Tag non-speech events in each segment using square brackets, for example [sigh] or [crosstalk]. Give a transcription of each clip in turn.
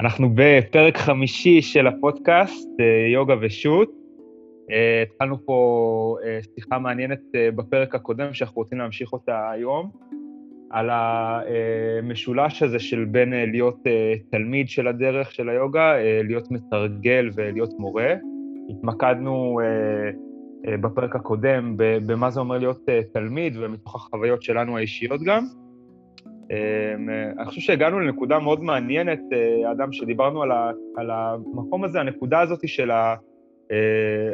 אנחנו בפרק חמישי של הפודקאסט, אה, יוגה ושות'. אה, התחלנו פה אה, שיחה מעניינת בפרק הקודם, שאנחנו רוצים להמשיך אותה היום, על המשולש הזה של בין להיות תלמיד של הדרך של היוגה, להיות מתרגל ולהיות מורה. התמקדנו בפרק הקודם במה זה אומר להיות תלמיד, ומתוך החוויות שלנו האישיות גם. אמ, אני חושב שהגענו לנקודה מאוד מעניינת, אה, אדם, שדיברנו על, ה, על המקום הזה, הנקודה הזאת של ה... אה,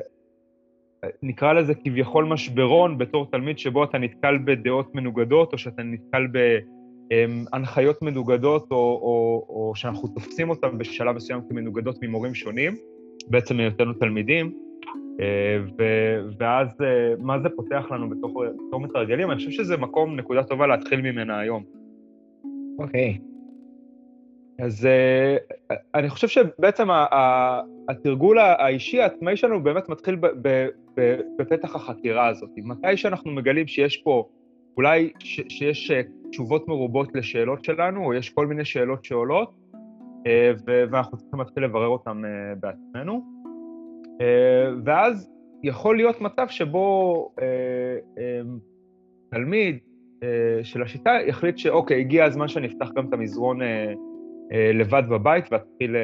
נקרא לזה כביכול משברון בתור תלמיד, שבו אתה נתקל בדעות מנוגדות, או שאתה נתקל בהנחיות מנוגדות, או, או, או שאנחנו תופסים אותן בשלב מסוים כמנוגדות ממורים שונים, בעצם מהיותנו תלמידים. אה, ואז מה זה פותח לנו בתור מתרגלים? אני חושב שזה מקום, נקודה טובה להתחיל ממנה היום. אוקיי. אז uh, אני חושב שבעצם התרגול האישי העצמאי שלנו באמת מתחיל בפתח החקירה הזאת. מתי שאנחנו מגלים שיש פה, אולי ש, שיש אה, תשובות מרובות לשאלות שלנו, או יש כל מיני שאלות שעולות, uh, ואנחנו צריכים להתחיל לברר אותן uh, בעצמנו. Uh, ואז יכול להיות מצב שבו uh, uh, תלמיד, של השיטה יחליט שאוקיי, הגיע הזמן שאני אפתח גם את המזרון אה, אה, לבד בבית ואתחיל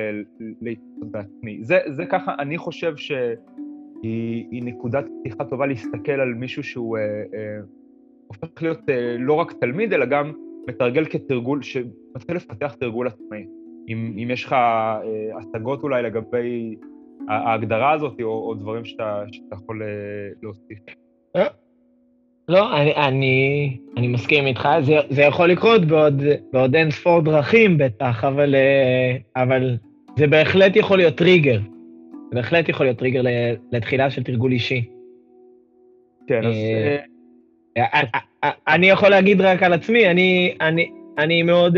להתפתח בעצמי. זה, זה ככה, אני חושב שהיא נקודת פתיחה טובה להסתכל על מישהו שהוא אה, אה, הופך להיות אה, לא רק תלמיד, אלא גם מתרגל כתרגול, שמתחיל לפתח תרגול עצמאי. אם, אם יש לך אה, השגות אולי לגבי ההגדרה הזאת, או, או דברים שאתה, שאתה יכול אה, להוסיף. לא, אני, אני, אני מסכים איתך, זה, זה יכול לקרות בעוד, בעוד אין ספור דרכים בטח, אבל, אה, אבל זה בהחלט יכול להיות טריגר. זה בהחלט יכול להיות טריגר לתחילה של תרגול אישי. כן, אז... אה, אה, אני יכול להגיד רק על עצמי, אני, אני, אני מאוד...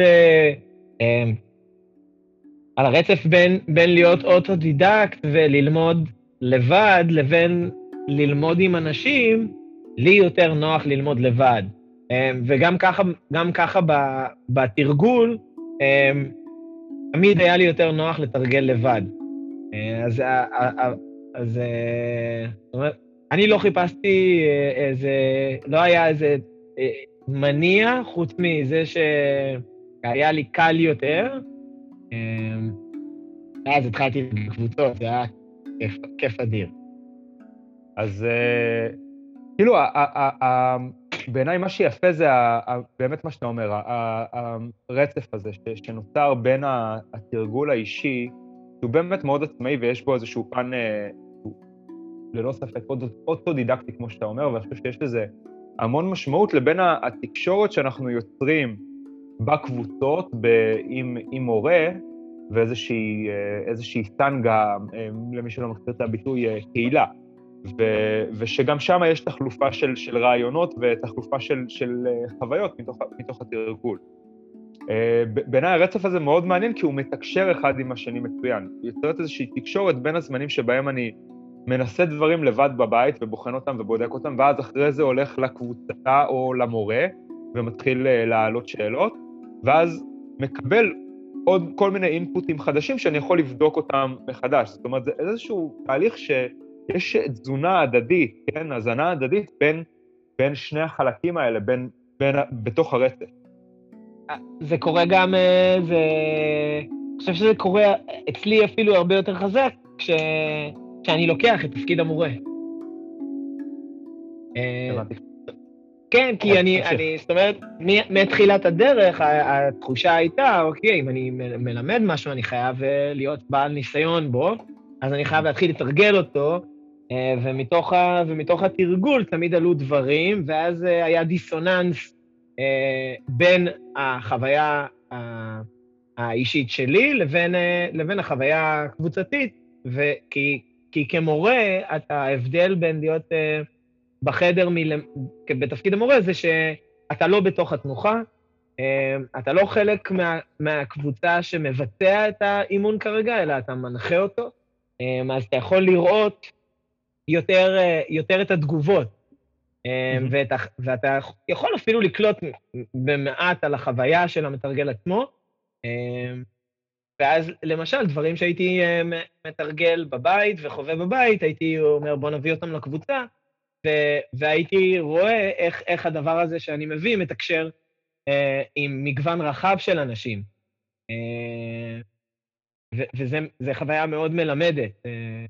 על הרצף בין, בין להיות אוטודידקט וללמוד לבד, לבין ללמוד עם אנשים, לי יותר נוח ללמוד לבד. אמ, וגם ככה, גם ככה בתרגול, אמ, תמיד היה לי יותר נוח לתרגל לבד. אה, אז, אז אה, זאת אומרת, אני לא חיפשתי אה, איזה, לא היה איזה מניע, חוץ מזה שהיה לי קל יותר. אמ, אז התחלתי בקבוצות, זה היה כיף, כיף אדיר. אז כאילו, בעיניי מה שיפה זה באמת מה שאתה אומר, הרצף הזה שנוצר בין התרגול האישי, שהוא באמת מאוד עצמאי ויש בו איזשהו פן, אה, ללא ספק, אוטודידקטי, כמו שאתה אומר, ואני חושב שיש לזה המון משמעות לבין התקשורת שאנחנו יוצרים בקבוצות עם, עם מורה, ואיזושהי סטנגה, אה, למי שלא מכיר את הביטוי, אה, קהילה. ו, ושגם שם יש תחלופה של, של רעיונות ותחלופה של, של אה, חוויות מתוך, מתוך התרגול. אה, בעיניי הרצף הזה מאוד מעניין כי הוא מתקשר אחד עם השני מצוין. יוצרת איזושהי תקשורת בין הזמנים שבהם אני מנסה דברים לבד בבית ובוחן אותם ובודק אותם, ואז אחרי זה הולך לקבוצה או למורה ומתחיל אה, להעלות שאלות, ואז מקבל עוד כל מיני אינפוטים חדשים שאני יכול לבדוק אותם מחדש. זאת אומרת, זה איזשהו תהליך ש... יש תזונה הדדית, כן? הזנה הדדית בין, בין שני החלקים האלה, בין, בין, בתוך הרצף. זה קורה גם, אה, זה... אני חושב שזה קורה אצלי אפילו הרבה יותר חזק כש... כשאני לוקח את תפקיד המורה. אה, כן, כי אני, אני, זאת אומרת, מתחילת הדרך, התחושה הייתה, אוקיי, אם אני מלמד משהו, אני חייב אה, להיות בעל ניסיון בו, אז אני חייב להתחיל לתרגל אותו, אה, ומתוך, ה, ומתוך התרגול תמיד עלו דברים, ואז אה, היה דיסוננס אה, בין החוויה האישית שלי לבין, לבין החוויה הקבוצתית, וכי, כי כמורה, ההבדל בין להיות בחדר מל, בתפקיד המורה זה שאתה לא בתוך התנוחה, אתה לא חלק מה, מהקבוצה שמבצע את האימון כרגע, אלא אתה מנחה אותו, אז אתה יכול לראות יותר, אה, יותר את התגובות. Mm-hmm. ואת, ואתה יכול אפילו לקלוט במעט על החוויה של המתרגל עצמו. אה, ואז למשל, דברים שהייתי מתרגל בבית וחווה בבית, הייתי אומר, בוא נביא אותם לקבוצה, ו- והייתי רואה איך, איך הדבר הזה שאני מביא מתקשר אה, עם מגוון רחב של אנשים. אה, וזו חוויה מאוד מלמדת. אה,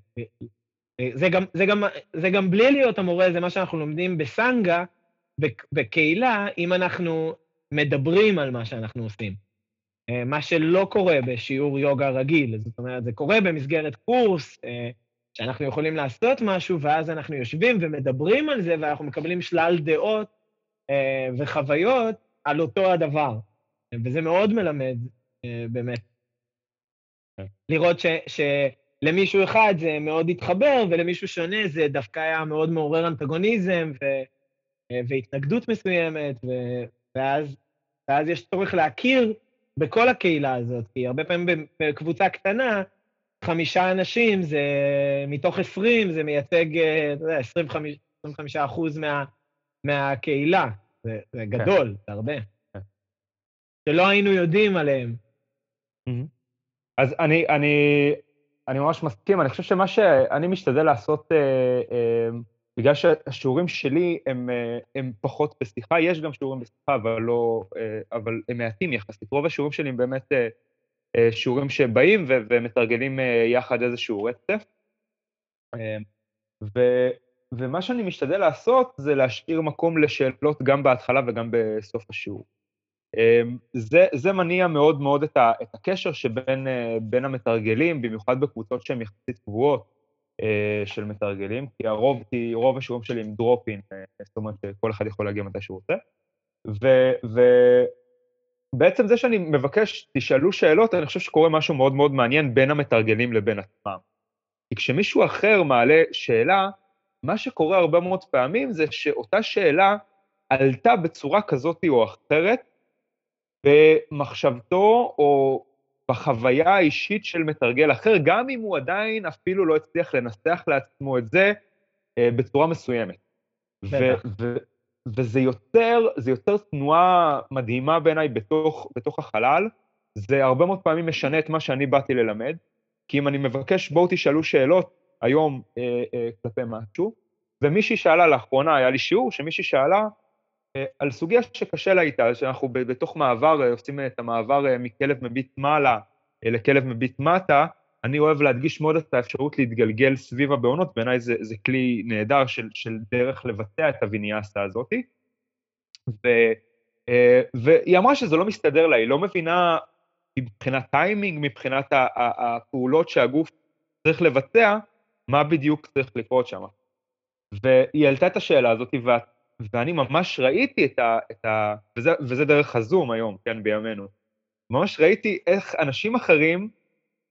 זה גם, זה, גם, זה גם בלי להיות המורה, זה מה שאנחנו לומדים בסנגה, בקהילה, אם אנחנו מדברים על מה שאנחנו עושים. אה, מה שלא קורה בשיעור יוגה רגיל. זאת אומרת, זה קורה במסגרת קורס, אה, שאנחנו יכולים לעשות משהו, ואז אנחנו יושבים ומדברים על זה, ואנחנו מקבלים שלל דעות אה, וחוויות על אותו הדבר. וזה מאוד מלמד, באמת. כן. לראות ש, שלמישהו אחד זה מאוד התחבר, ולמישהו שונה זה דווקא היה מאוד מעורר אנטגוניזם ו, והתנגדות מסוימת, ו, ואז, ואז יש צורך להכיר בכל הקהילה הזאת, כי הרבה פעמים בקבוצה קטנה, חמישה אנשים, זה מתוך עשרים, זה מייצג, אה, אתה יודע, 25, 25 אחוז מה, מהקהילה. זה, זה כן. גדול, כן. זה הרבה. כן. שלא היינו יודעים עליהם. אז אני, אני, אני ממש מסכים, אני חושב שמה שאני משתדל לעשות, אה, אה, בגלל שהשיעורים שלי הם, אה, הם פחות בשיחה, יש גם שיעורים בשיחה, אבל, לא, אה, אבל הם מעטים יחסית. רוב השיעורים שלי הם באמת אה, שיעורים שבאים ו- ומתרגלים יחד איזשהו רצף. ו- ומה שאני משתדל לעשות זה להשאיר מקום לשאלות גם בהתחלה וגם בסוף השיעור. זה, זה מניע מאוד מאוד את, ה, את הקשר שבין המתרגלים, במיוחד בקבוצות שהן יחסית קבועות, אה, של מתרגלים, כי הרוב, כי רוב השיעורים שלי הם דרופין, אה, זאת אומרת שכל אחד יכול להגיע מתי שהוא רוצה. ובעצם זה שאני מבקש, תשאלו שאלות, אני חושב שקורה משהו מאוד מאוד מעניין בין המתרגלים לבין עצמם. כי כשמישהו אחר מעלה שאלה, מה שקורה הרבה מאוד פעמים זה שאותה שאלה עלתה בצורה כזאת או אחרת במחשבתו או בחוויה האישית של מתרגל אחר, גם אם הוא עדיין אפילו לא הצליח לנסח לעצמו את זה אה, בצורה מסוימת. ו- ו- וזה יוצר, זה יוצר תנועה מדהימה בעיניי בתוך, בתוך החלל. זה הרבה מאוד פעמים משנה את מה שאני באתי ללמד, כי אם אני מבקש, בואו תשאלו שאלות היום אה, אה, כלפי משהו, ומישהי שאלה לאחרונה, היה לי שיעור שמישהי שאלה, על סוגיה שקשה לה איתה, שאנחנו בתוך מעבר, אה, עושים את המעבר אה, מכלב מביט מעלה לכלב מביט מטה, אני אוהב להדגיש מאוד את האפשרות להתגלגל סביב הבעונות, בעיניי זה, זה כלי נהדר של, של דרך לבצע את הוויניאסה הזאת. ו, והיא אמרה שזה לא מסתדר לה, היא לא מבינה מבחינת טיימינג, מבחינת הפעולות שהגוף צריך לבצע, מה בדיוק צריך לקרות שם. והיא העלתה את השאלה הזאת, ואת ואני ממש ראיתי את ה... את ה וזה, וזה דרך הזום היום, כן, בימינו. ממש ראיתי איך אנשים אחרים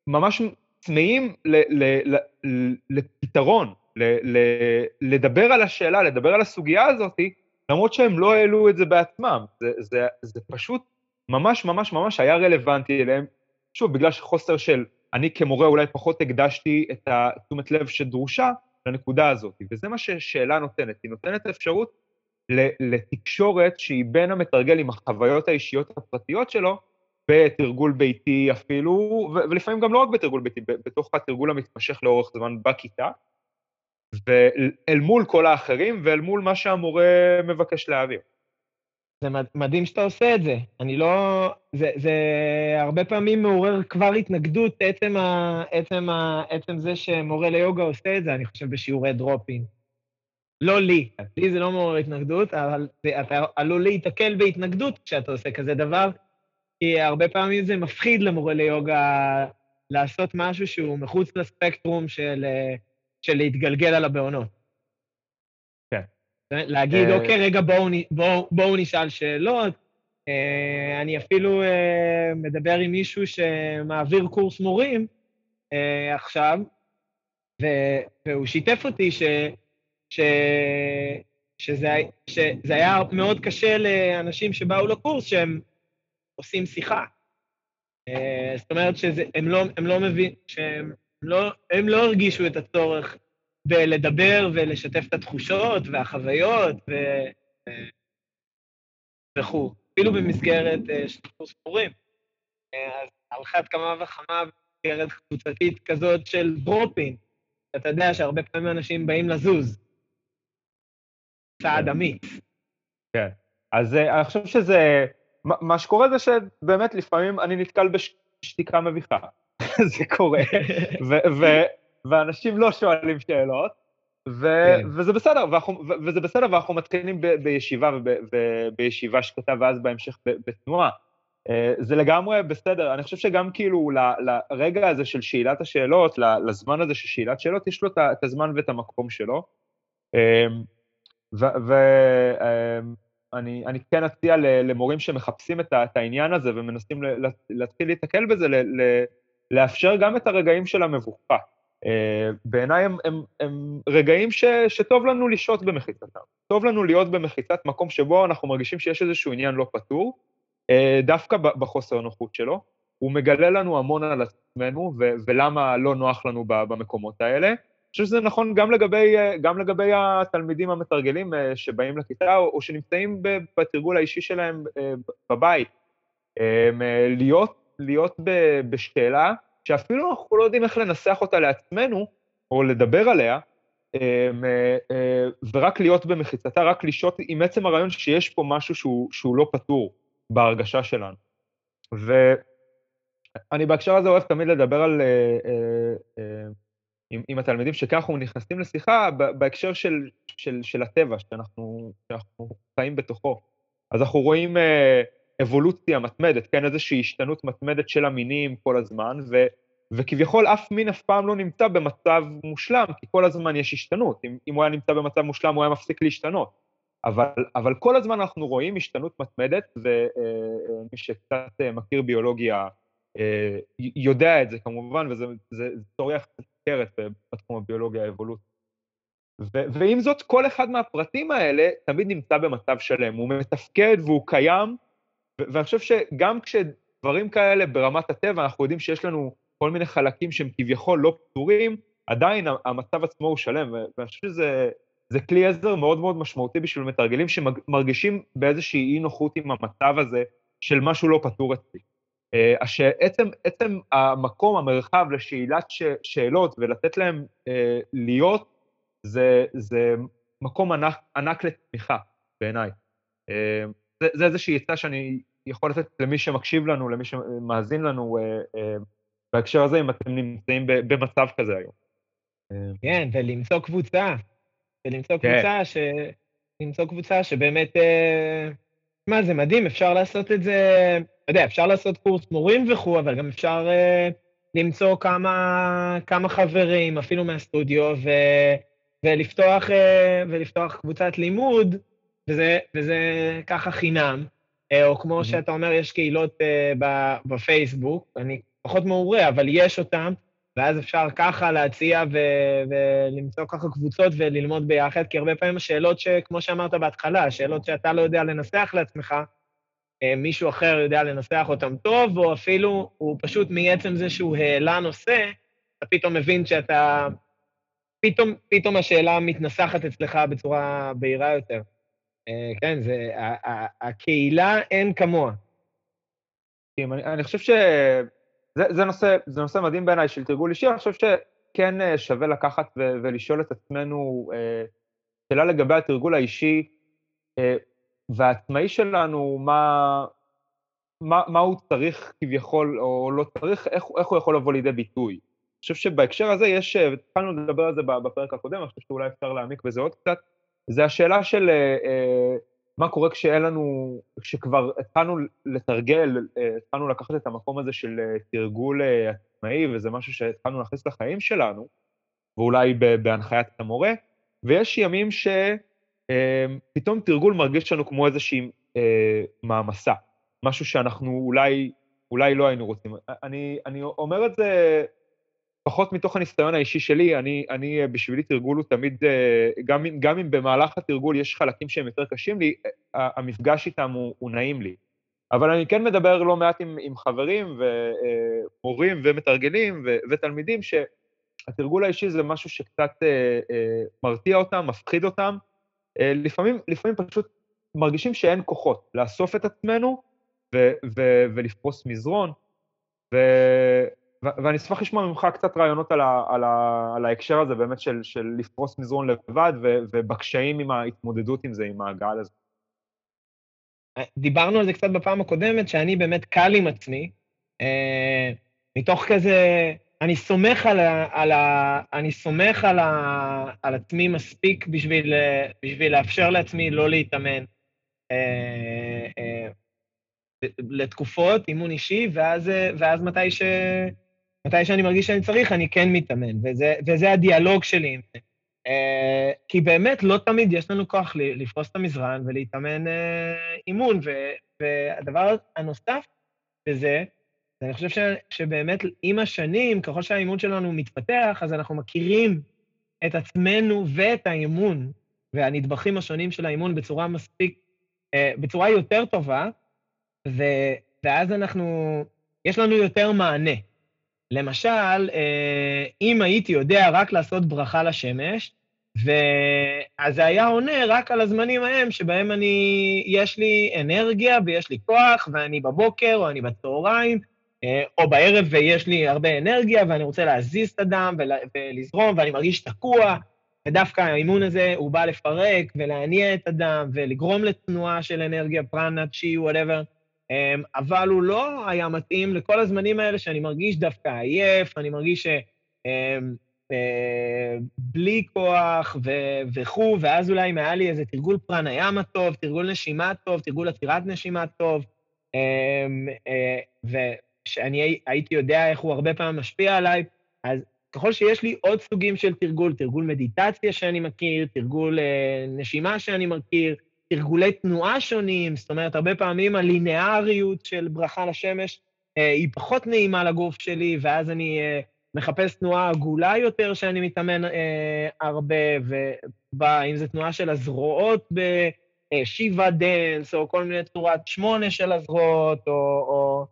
ממש צמאים ל, ל, ל, לפתרון, ל, ל, לדבר על השאלה, לדבר על הסוגיה הזאת, למרות שהם לא העלו את זה בעצמם. זה, זה, זה פשוט ממש ממש ממש היה רלוונטי אליהם. שוב, בגלל שחוסר של, אני כמורה אולי פחות הקדשתי את התשומת לב שדרושה לנקודה הזאת. וזה מה ששאלה נותנת, היא נותנת אפשרות לתקשורת שהיא בין המתרגל עם החוויות האישיות הפרטיות שלו, בתרגול ביתי אפילו, ולפעמים גם לא רק בתרגול ביתי, בתוך התרגול המתמשך לאורך זמן בכיתה, ואל מול כל האחרים ואל מול מה שהמורה מבקש להעביר. זה מדהים שאתה עושה את זה. אני לא... זה, זה הרבה פעמים מעורר כבר התנגדות, עצם, ה, עצם, ה, עצם זה שמורה ליוגה עושה את זה, אני חושב, בשיעורי דרופין. לא לי, לי זה לא מעורר התנגדות, אבל אתה עלול להיתקל בהתנגדות כשאתה עושה כזה דבר, כי הרבה פעמים זה מפחיד למורה ליוגה לעשות משהו שהוא מחוץ לספקטרום של, של להתגלגל על הבעונות. כן. להגיד, אה, אוקיי, רגע, בואו בוא, בוא נשאל שאלות. אה, אני אפילו אה, מדבר עם מישהו שמעביר קורס מורים עכשיו, והוא שיתף אותי ש... ש... שזה, שזה היה מאוד קשה לאנשים שבאו לקורס שהם עושים שיחה. אה, זאת אומרת שהם לא, הם לא מבינים, שהם לא, הם לא הרגישו את הצורך בלדבר ולשתף את התחושות והחוויות ו... וכו', אפילו במסגרת אה, של קורס מורים. אה, אז, על חד כמה וכמה במסגרת קבוצתית כזאת של דרופין. אתה יודע שהרבה פעמים אנשים באים לזוז. צעד אמיץ. כן. אז אה, אני חושב שזה... מה שקורה זה שבאמת לפעמים אני נתקל בשתיקה מביכה. [laughs] זה קורה. ואנשים לא שואלים שאלות, ו- כן. וזה בסדר, ואנחנו, וזה בסדר, ואנחנו מתחילים ב- בישיבה ובישיבה שקטה, ואז בהמשך בתנועה. אה, זה לגמרי בסדר. אני חושב שגם כאילו ל- לרגע הזה של שאלת השאלות, לזמן הזה של שאלת שאלות, יש לו את הזמן ואת המקום שלו. ואני אמ, כן אציע למורים שמחפשים את העניין הזה ומנסים להתחיל להתקל בזה, לאפשר גם את הרגעים של המבוכה. אה, בעיניי הם, הם, הם רגעים ש, שטוב לנו לשהות במחיצתם. טוב לנו להיות במחיצת מקום שבו אנחנו מרגישים שיש איזשהו עניין לא פתור, אה, דווקא בחוסר נוחות שלו. הוא מגלה לנו המון על עצמנו ו- ולמה לא נוח לנו במקומות האלה. חושב שזה נכון גם לגבי, אה, גם לגבי התלמידים המתרגלים שבאים לכיתה או, שנמצאים בתרגול האישי שלהם בבית. להיות, להיות בשאלה שאפילו אנחנו לא יודעים איך לנסח אותה לעצמנו, או לדבר עליה, אה, אה, ורק להיות במחיצתה, רק לשהות עם עצם הרעיון שיש פה משהו שהוא, שהוא לא פתור בהרגשה שלנו. ואני בהקשר הזה אוהב תמיד לדבר על, אה, עם, עם התלמידים, שככה נכנסים לשיחה בהקשר של, של, של הטבע שאנחנו, שאנחנו חיים בתוכו. אז אנחנו רואים אבולוציה מתמדת, כן, איזושהי השתנות מתמדת של המינים כל הזמן, ו, וכביכול אף מין אף פעם לא נמצא במצב מושלם, כי כל הזמן יש השתנות. אם, אם הוא היה נמצא במצב מושלם, הוא היה מפסיק להשתנות. אבל, אבל כל הזמן אנחנו רואים השתנות מתמדת, ומי שקצת אה, מכיר ביולוגיה אה, יודע את זה כמובן, וזו תיאוריה חסרת בתחום הביולוגיה האבולוציה. ועם זאת, כל אחד מהפרטים האלה תמיד נמצא במצב שלם, הוא מתפקד והוא קיים, ואני חושב שגם כשדברים כאלה ברמת הטבע, אנחנו יודעים שיש לנו כל מיני חלקים שהם כביכול לא פתורים, עדיין המצב עצמו הוא שלם, ואני חושב שזה כלי עזר מאוד מאוד משמעותי בשביל מתרגלים שמרגישים באיזושהי אי נוחות עם המצב הזה של משהו לא פתור אצלי. אה, שעצם עצם המקום, המרחב לשאלת ש, שאלות ולתת להם אה, להיות, זה, זה מקום ענק, ענק לתמיכה בעיניי. אה, זה, זה איזושהי עצה שאני יכול לתת למי שמקשיב לנו, למי שמאזין לנו אה, אה, בהקשר הזה, אם אתם נמצאים במצב כזה היום. אה, כן, ולמצוא קבוצה. ולמצוא כן. קבוצה ש... למצוא קבוצה שבאמת... מה, זה מדהים, אפשר לעשות את זה, אתה יודע, אפשר לעשות קורס מורים וכו', אבל גם אפשר uh, למצוא כמה, כמה חברים, אפילו מהסטודיו, ו, ולפתוח, uh, ולפתוח קבוצת לימוד, וזה, וזה ככה חינם. אה, או כמו mm-hmm. שאתה אומר, יש קהילות uh, בפייסבוק, אני פחות מעורה, אבל יש אותן, ואז אפשר ככה להציע ו- ולמצוא ככה קבוצות וללמוד ביחד, כי הרבה פעמים השאלות שכמו שאמרת בהתחלה, השאלות שאתה לא יודע לנסח לעצמך, מישהו אחר יודע לנסח אותם טוב, או אפילו הוא פשוט מעצם זה שהוא העלה נושא, אתה פתאום מבין שאתה... פתאום, פתאום השאלה מתנסחת אצלך בצורה בהירה יותר. אה, כן, זה... הקהילה אין כמוה. אני, אני חושב שזה זה נושא, זה נושא מדהים בעיניי של תרגול אישי, אני חושב שכן אה, שווה לקחת ו, ולשאול את עצמנו אה, שאלה לגבי התרגול האישי והעצמאי שלנו, מה, מה, מה הוא צריך כביכול, או לא צריך, איך, איך הוא יכול לבוא לידי ביטוי. אני חושב שבהקשר הזה יש, התחלנו לדבר על זה בפרק הקודם, אני חושב שאולי אפשר להעמיק בזה עוד קצת, זה השאלה של אה, אה, מה קורה כשאין לנו, כשכבר התחלנו לתרגל, אה, התחלנו לקחת את המקום הזה של תרגול עצמאי, וזה משהו שהתחלנו להכניס לחיים שלנו, ואולי בהנחיית המורה, ויש ימים שפתאום תרגול מרגיש לנו כמו איזושהי מעמסה, משהו שאנחנו אולי, אולי לא היינו רוצים. אני, אני אומר את זה פחות מתוך הניסיון האישי שלי, אני, אני אה, בשבילי תרגול הוא תמיד, אה, גם, גם אם במהלך התרגול יש חלקים שהם יותר קשים לי, אה, המפגש איתם הוא, הוא נעים לי. אבל אני כן מדבר לא מעט עם, עם חברים ומורים ומתרגלים ו, ותלמידים, שהתרגול האישי זה משהו שקצת מרתיע אותם, מפחיד אותם. לפעמים, לפעמים פשוט מרגישים שאין כוחות לאסוף את עצמנו ו, ו, ולפרוס מזרון. ו... ואני אשמח לשמוע ממך קצת רעיונות על, ה, על, ה, על ההקשר הזה באמת של, של לפרוס מזרון לבד ו, ובקשיים עם ההתמודדות עם זה, עם ההגעה לזה. דיברנו על זה קצת בפעם הקודמת, שאני באמת קל עם עצמי, אה, מתוך כזה, אני סומך על, ה, על, ה, אני סומך על, ה, על עצמי מספיק בשביל, בשביל לאפשר לעצמי לא להתאמן. אה, אה, לתקופות, אימון אישי, ואז, ואז מתי, ש, מתי שאני מרגיש שאני צריך, אני כן מתאמן, וזה, וזה הדיאלוג שלי עם זה. Uh, כי באמת לא תמיד יש לנו כוח לפרוס את המזרן ולהתאמן uh, אימון, ו, והדבר הנוסף בזה, אני חושב ש, שבאמת עם השנים, ככל שהאימון שלנו מתפתח, אז אנחנו מכירים את עצמנו ואת האימון והנדבכים השונים של האימון בצורה מספיק, uh, בצורה יותר טובה, ו, ואז אנחנו, יש לנו יותר מענה. למשל, אה, אם הייתי יודע רק לעשות ברכה לשמש, אז זה היה עונה רק על הזמנים ההם שבהם אני, יש לי אנרגיה ויש לי כוח, ואני בבוקר או אני בצהריים, אה, או בערב ויש לי הרבה אנרגיה ואני רוצה להזיז את הדם ולזרום ואני מרגיש תקוע, ודווקא האימון הזה הוא בא לפרק ולהניע את הדם ולגרום לתנועה של אנרגיה, פרנה, צ'י, וואטאבר. אבל הוא לא היה מתאים לכל הזמנים האלה שאני מרגיש דווקא עייף, אני מרגיש אמ, אה, בלי כוח וכו', ואז אולי אם היה לי איזה תרגול פרניאמה טוב, תרגול נשימה טוב, תרגול עצירת נשימה טוב, אמ, ושאני הייתי יודע איך הוא הרבה פעמים משפיע עליי, אז ככל שיש לי עוד סוגים של תרגול, תרגול מדיטציה שאני מכיר, תרגול אה, נשימה שאני מכיר, תרגולי תנועה שונים, זאת אומרת, הרבה פעמים הלינאריות של ברכה לשמש אה, היא פחות נעימה לגוף שלי, ואז אני אה, מחפש תנועה עגולה יותר שאני מתאמן אה, הרבה, ואם זו תנועה של הזרועות בשיווה dance, או כל מיני צורת שמונה של הזרועות, או, או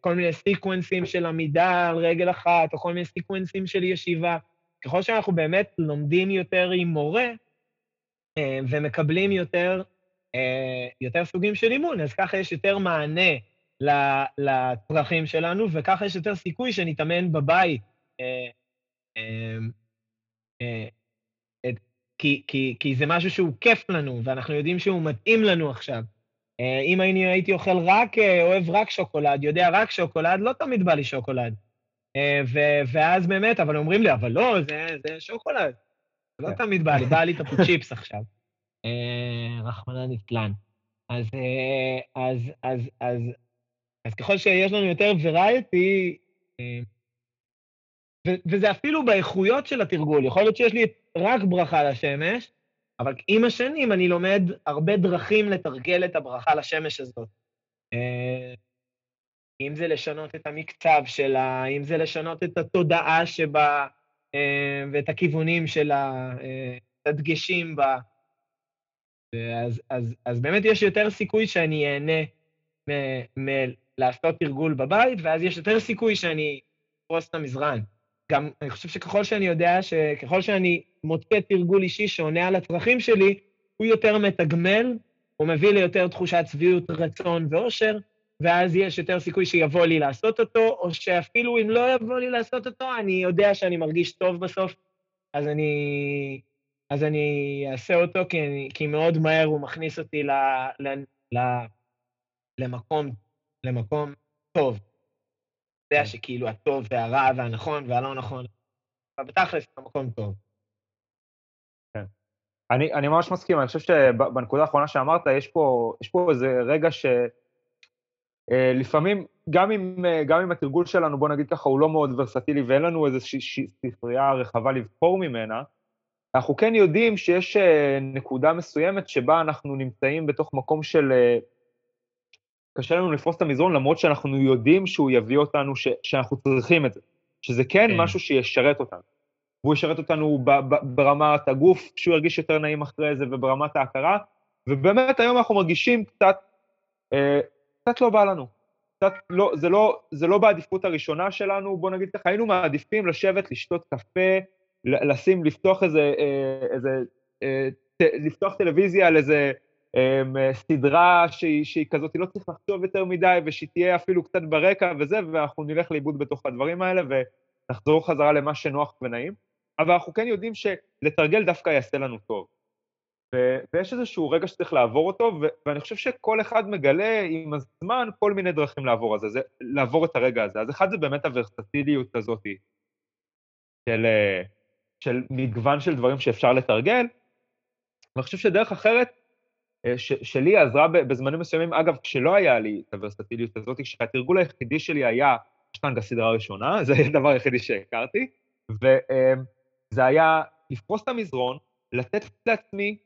כל מיני סיקוונסים של עמידה על רגל אחת, או כל מיני סיקוונסים של ישיבה. ככל שאנחנו באמת לומדים יותר עם מורה, אה, ומקבלים יותר, אה, יותר סוגים של אימון, אז ככה יש יותר מענה לצרכים שלנו, וככה יש יותר סיכוי שנתאמן בבית. אה, כי, כי, כי זה משהו שהוא כיף לנו, ואנחנו יודעים שהוא מתאים לנו עכשיו. אם אני הייתי אוכל רק, אוהב רק שוקולד, יודע רק שוקולד, לא תמיד בא לי שוקולד. ואז באמת, אבל אומרים לי, אבל לא, זה, זה שוקולד. לא כן. תמיד בא לי, בא לי את [laughs] הפוצ'יפס עכשיו. אה, רחמנא ליצלן. אז, אה, אז, אז, אז, אז ככל שיש לנו יותר וריאטי, אה, וזה אפילו באיכויות של התרגול, יכול להיות שיש לי רק ברכה לשמש, אבל עם השנים אני לומד הרבה דרכים לתרגל את הברכה לשמש הזאת. אם זה לשנות את המקצב שלה, אם זה לשנות את התודעה שבה, אה, ואת הכיוונים של אה, הדגשים בה. אז, אז, אז באמת יש יותר סיכוי שאני אהנה מלעשות תרגול בבית, ואז יש יותר סיכוי שאני אפרוס את המזרן. גם, אני חושב שככל שאני יודע, שככל שאני מוצא תרגול אישי שעונה על הצרכים שלי, הוא יותר מתגמל, הוא מביא ליותר תחושת שביעות רצון ואושר, ואז יש יותר סיכוי שיבוא לי לעשות אותו, או שאפילו אם לא יבוא לי לעשות אותו, אני יודע שאני מרגיש טוב בסוף, אז אני, אז אני אעשה אותו, כי, אני, כי מאוד מהר הוא מכניס אותי ל, ל, ל, למקום, למקום טוב. יודע כן. שכאילו הטוב והרע והנכון והלא נכון, אבל בתכלס זה מקום טוב. כן. אני, אני ממש מסכים, אני חושב שבנקודה האחרונה שאמרת, יש פה, יש פה איזה רגע ש... אה, לפעמים, גם אם, אה, גם אם התרגול שלנו, בוא נגיד ככה, הוא לא מאוד ורסטילי ואין לנו איזושהי ספרייה רחבה לבחור ממנה, אנחנו כן יודעים שיש אה, נקודה מסוימת שבה אנחנו נמצאים בתוך מקום של... קשה לנו לפרוס את המזרון, למרות שאנחנו יודעים שהוא יביא אותנו, ש, שאנחנו צריכים את זה, שזה כן, כן. משהו שישרת אותנו. והוא ישרת אותנו ב, ב, ברמת הגוף, שהוא ירגיש יותר נעים אחרי זה, וברמת ההכרה, ובאמת היום אנחנו מרגישים קצת קצת לא בא לנו. קצת לא, זה לא, זה לא בעדיפות הראשונה שלנו, בוא נגיד ככה, היינו מעדיפים לשבת, לשתות קפה, לשים, לפתוח איזה, אה, איזה, אה, לפתוח טלוויזיה על איזה סדרה שהיא, שהיא כזאת, לא צריך לחשוב יותר מדי, ושהיא תהיה אפילו קצת ברקע וזה, ואנחנו נלך לאיבוד בתוך הדברים האלה, ונחזור חזרה למה שנוח ונעים. אבל אנחנו כן יודעים שלתרגל דווקא יעשה לנו טוב. ו- ויש איזשהו רגע שצריך לעבור אותו, ו- ואני חושב שכל אחד מגלה עם הזמן כל מיני דרכים לעבור, הזה, זה, לעבור את הרגע הזה. אז אחד זה באמת הוורסטיליות הזאת של, של מגוון של דברים שאפשר לתרגל, ואני חושב שדרך אחרת, אה, שלי עזרה בזמנים מסוימים, אגב, כשלא היה לי את הוורסטיליות הזאת, כשהתרגול היחידי שלי היה שטנגה סדרה ראשונה, [laughs] זה הדבר היחידי שהכרתי, וזה היה לפרוס את המזרון, לתת לעצמי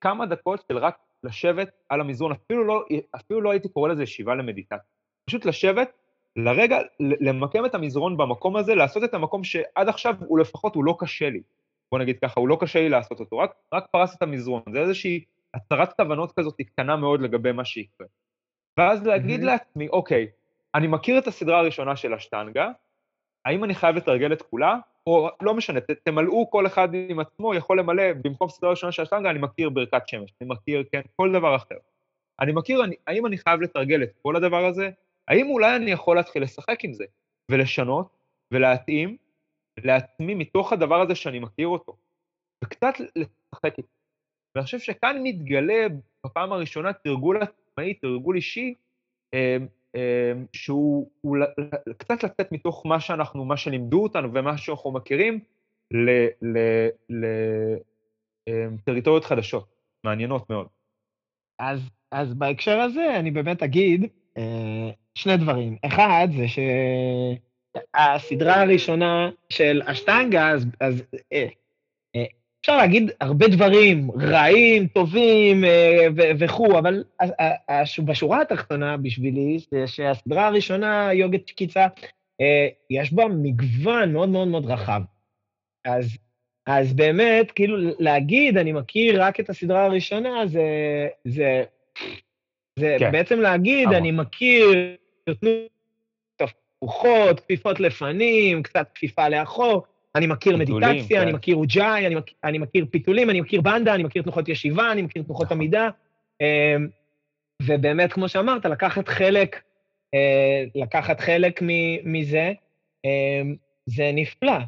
כמה דקות של רק לשבת על המזרון, אפילו לא, אפילו לא הייתי קורא לזה ישיבה למדיטציה. פשוט לשבת, לרגע, למקם את המזרון במקום הזה, לעשות את המקום שעד עכשיו הוא לפחות, הוא לא קשה לי. בוא נגיד ככה, הוא לא קשה לי לעשות אותו, רק, רק פרס את המזרון. זה איזושהי הצהרת כוונות כזאת קטנה מאוד לגבי מה שיקרה. ואז להגיד mm-hmm. לעצמי, אוקיי, אני מכיר את הסדרה הראשונה של השטנגה, האם אני חייב לתרגל את כולה? או לא משנה, ת, תמלאו כל אחד עם עצמו, יכול למלא, במקום סדרה ראשונה של השטנגה, אני מכיר ברכת שמש, אני מכיר, כן, כל דבר אחר. אני מכיר, אני, האם אני חייב לתרגל את כל הדבר הזה? האם אולי אני יכול להתחיל לשחק עם זה, ולשנות, ולהתאים לעצמי מתוך הדבר הזה שאני מכיר אותו, וקצת לשחק איתו. ואני חושב שכאן מתגלה בפעם הראשונה תרגול עצמאי, תרגול אישי, אה, אמ, שהוא הוא, קצת לצאת מתוך מה שאנחנו, מה שלימדו אותנו ומה שאנחנו מכירים, לטריטוריות אמ, חדשות, מעניינות מאוד. אז, אז בהקשר הזה אני באמת אגיד אה, שני דברים. אחד, זה שהסדרה הראשונה של אשטנגה, אז, אז אה, אפשר להגיד הרבה דברים, רעים, טובים אה, וכו', אבל בשורה התחתונה בשבילי, זה שהסדרה הראשונה, יוגת שקיצה, אה, יש בה מגוון מאוד מאוד מאוד רחב. אז, אז באמת, כאילו, להגיד, אני מכיר רק את הסדרה הראשונה, זה, זה, זה כן. בעצם להגיד, אני מכיר, תפוחות, כפיפות לפנים, קצת כפיפה לאחור, אני מכיר פיתולים, מדיטציה, כן. אני מכיר אוג'אי, אני, אני מכיר פיתולים, אני מכיר בנדה, אני מכיר תנוחות ישיבה, אני מכיר תנוחות נכון. עמידה. אמ, ובאמת, כמו שאמרת, לקחת חלק, אה, לקחת חלק מזה, אמ, זה נפלא.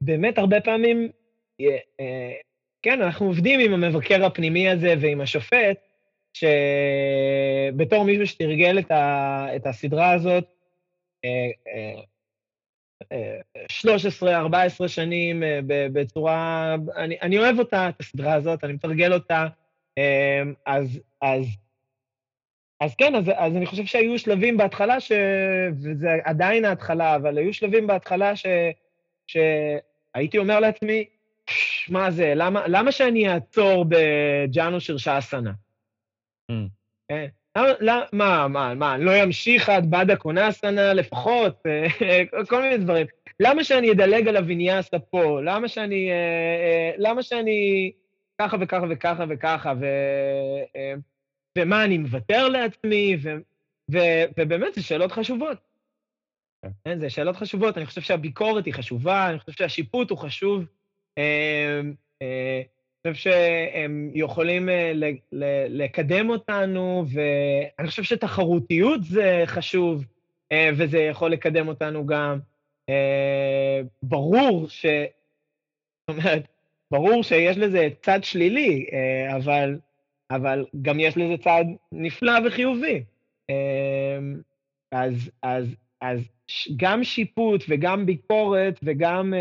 ובאמת, הרבה פעמים, אה, אה, כן, אנחנו עובדים עם המבקר הפנימי הזה ועם השופט, שבתור מישהו שתרגל את הסדרה הזאת, 13-14 שנים אה, בצורה... אני, אני אוהב אותה, את הסדרה הזאת, אני מתרגל אותה. אה, אז, אז, אז כן, אז, אז אני חושב שהיו שלבים בהתחלה, ש... וזה עדיין ההתחלה, אבל היו שלבים בהתחלה ש... שהייתי אומר לעצמי, מה זה, למה, למה שאני אעצור בג'אנו שרשאסנה? Mm. כן? למה, מה, מה, מה, אני לא אמשיך עד בדה קונסנה לפחות, כל מיני דברים. למה שאני אדלג על הוויניאסה פה? למה שאני, אה, אה, למה שאני ככה וככה וככה וככה, ו, אה, ומה, אני מוותר לעצמי, ו, ו, ובאמת, זה שאלות חשובות. כן, זה שאלות חשובות, אני חושב שהביקורת היא חשובה, אני חושב שהשיפוט הוא חשוב. חושב שהם יכולים אה, לקדם אותנו, ואני חושב שתחרותיות זה חשוב, אה, וזה יכול לקדם אותנו גם. אה, ברור ש... זאת אומרת, ברור שיש לזה צד שלילי, אבל, אבל גם יש לזה צד נפלא וחיובי. אז, אז, אז גם שיפוט וגם ביקורת וגם,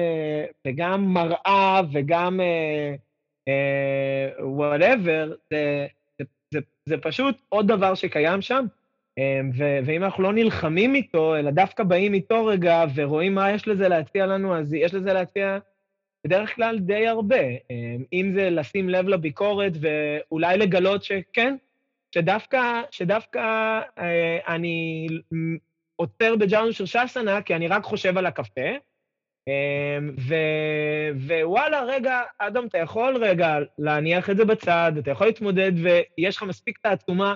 וגם מראה וגם וואטאבר, uh, זה, זה, זה, זה פשוט עוד דבר שקיים שם, um, ו, ואם אנחנו לא נלחמים איתו, אלא דווקא באים איתו רגע ורואים מה יש לזה להציע לנו, אז יש לזה להציע בדרך כלל די הרבה. Um, אם זה לשים לב לביקורת ואולי לגלות שכן, שדווקא, שדווקא אני עוצר בג'אנו של שסנה כי אני רק חושב על הקפה, ווואלה, רגע, אדם, אתה יכול רגע להניח את זה בצד, אתה יכול להתמודד, ויש לך מספיק תעצומה,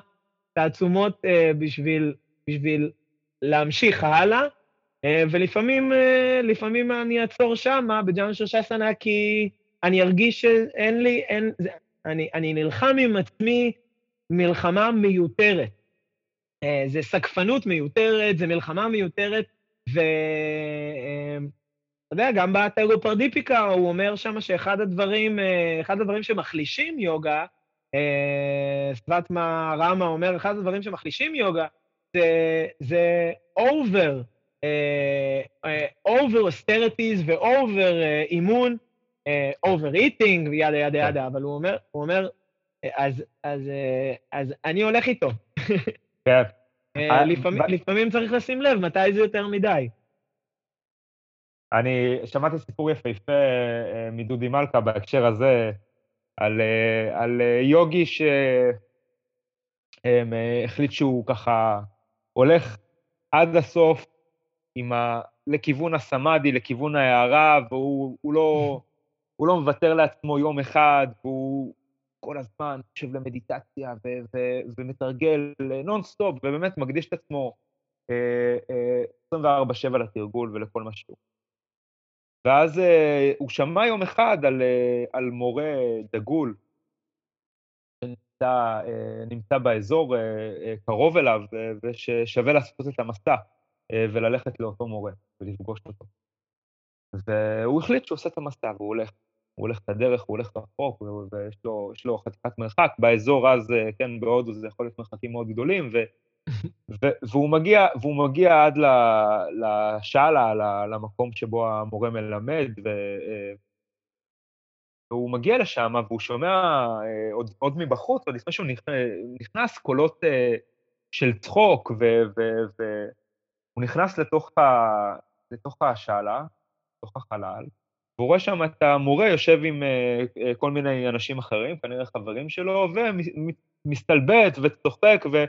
תעצומות uh, בשביל, בשביל להמשיך הלאה, uh, ולפעמים uh, לפעמים אני אעצור שמה, בג'אנר של שסנה, כי אני ארגיש שאין לי, אין, אני, אני נלחם עם עצמי מלחמה מיותרת. אה, זה סקפנות מיותרת, זה מלחמה מיותרת, ואתה אה, יודע, גם בטרופרדיפיקה הוא אומר שם שאחד הדברים, אה, אחד הדברים שמחלישים יוגה, סבטמה רמה אומר, אחד הדברים שמחלישים יוגה, זה, זה over, over austerities ו-over אימון, over eating וידה ידה ידה, כן. אבל הוא אומר, הוא אומר, אז, אז, אז אני הולך איתו. כן. אה, אה, לפעמים צריך לשים לב מתי זה יותר מדי. אני שמעתי סיפור יפהפה אה, מדודי מלכה בהקשר הזה, על, על יוגי שהחליט שהוא ככה הולך עד הסוף עם ה... לכיוון הסמאדי, לכיוון ההערה, והוא לא, [laughs] הוא לא מוותר לעצמו יום אחד, והוא כל הזמן יושב למדיטציה ו- ו- ומתרגל נונסטופ, ובאמת מקדיש את עצמו אה, אה, 24-7 לתרגול ולכל מה שהוא. ואז אה, הוא שמע יום אחד על, אה, על מורה דגול, שנמצא נמצא באזור אה, אה, קרוב אליו, אה, וששווה לעשות את המסע אה, וללכת לאותו מורה ולפגוש אותו. והוא החליט שהוא עושה את המסע והוא הולך. הוא הולך את הדרך, הוא הולך רחוק, ויש לו, לו חתיכת מרחק. באזור אז, כן, בהודו זה יכול להיות מרחקים מאוד גדולים, ו, והוא, מגיע, והוא מגיע עד לשאלה, למקום שבו המורה מלמד, ו, אה, והוא מגיע לשם, והוא שומע אה, עוד, עוד מבחוץ, עוד לפני שהוא נכנס, קולות של צחוק, והוא נכנס לתוך, ה, לתוך השאלה, לתוך החלל, והוא רואה שם את המורה יושב עם כל מיני אנשים אחרים, כנראה חברים שלו, ומסתלבט וצוחק, ו,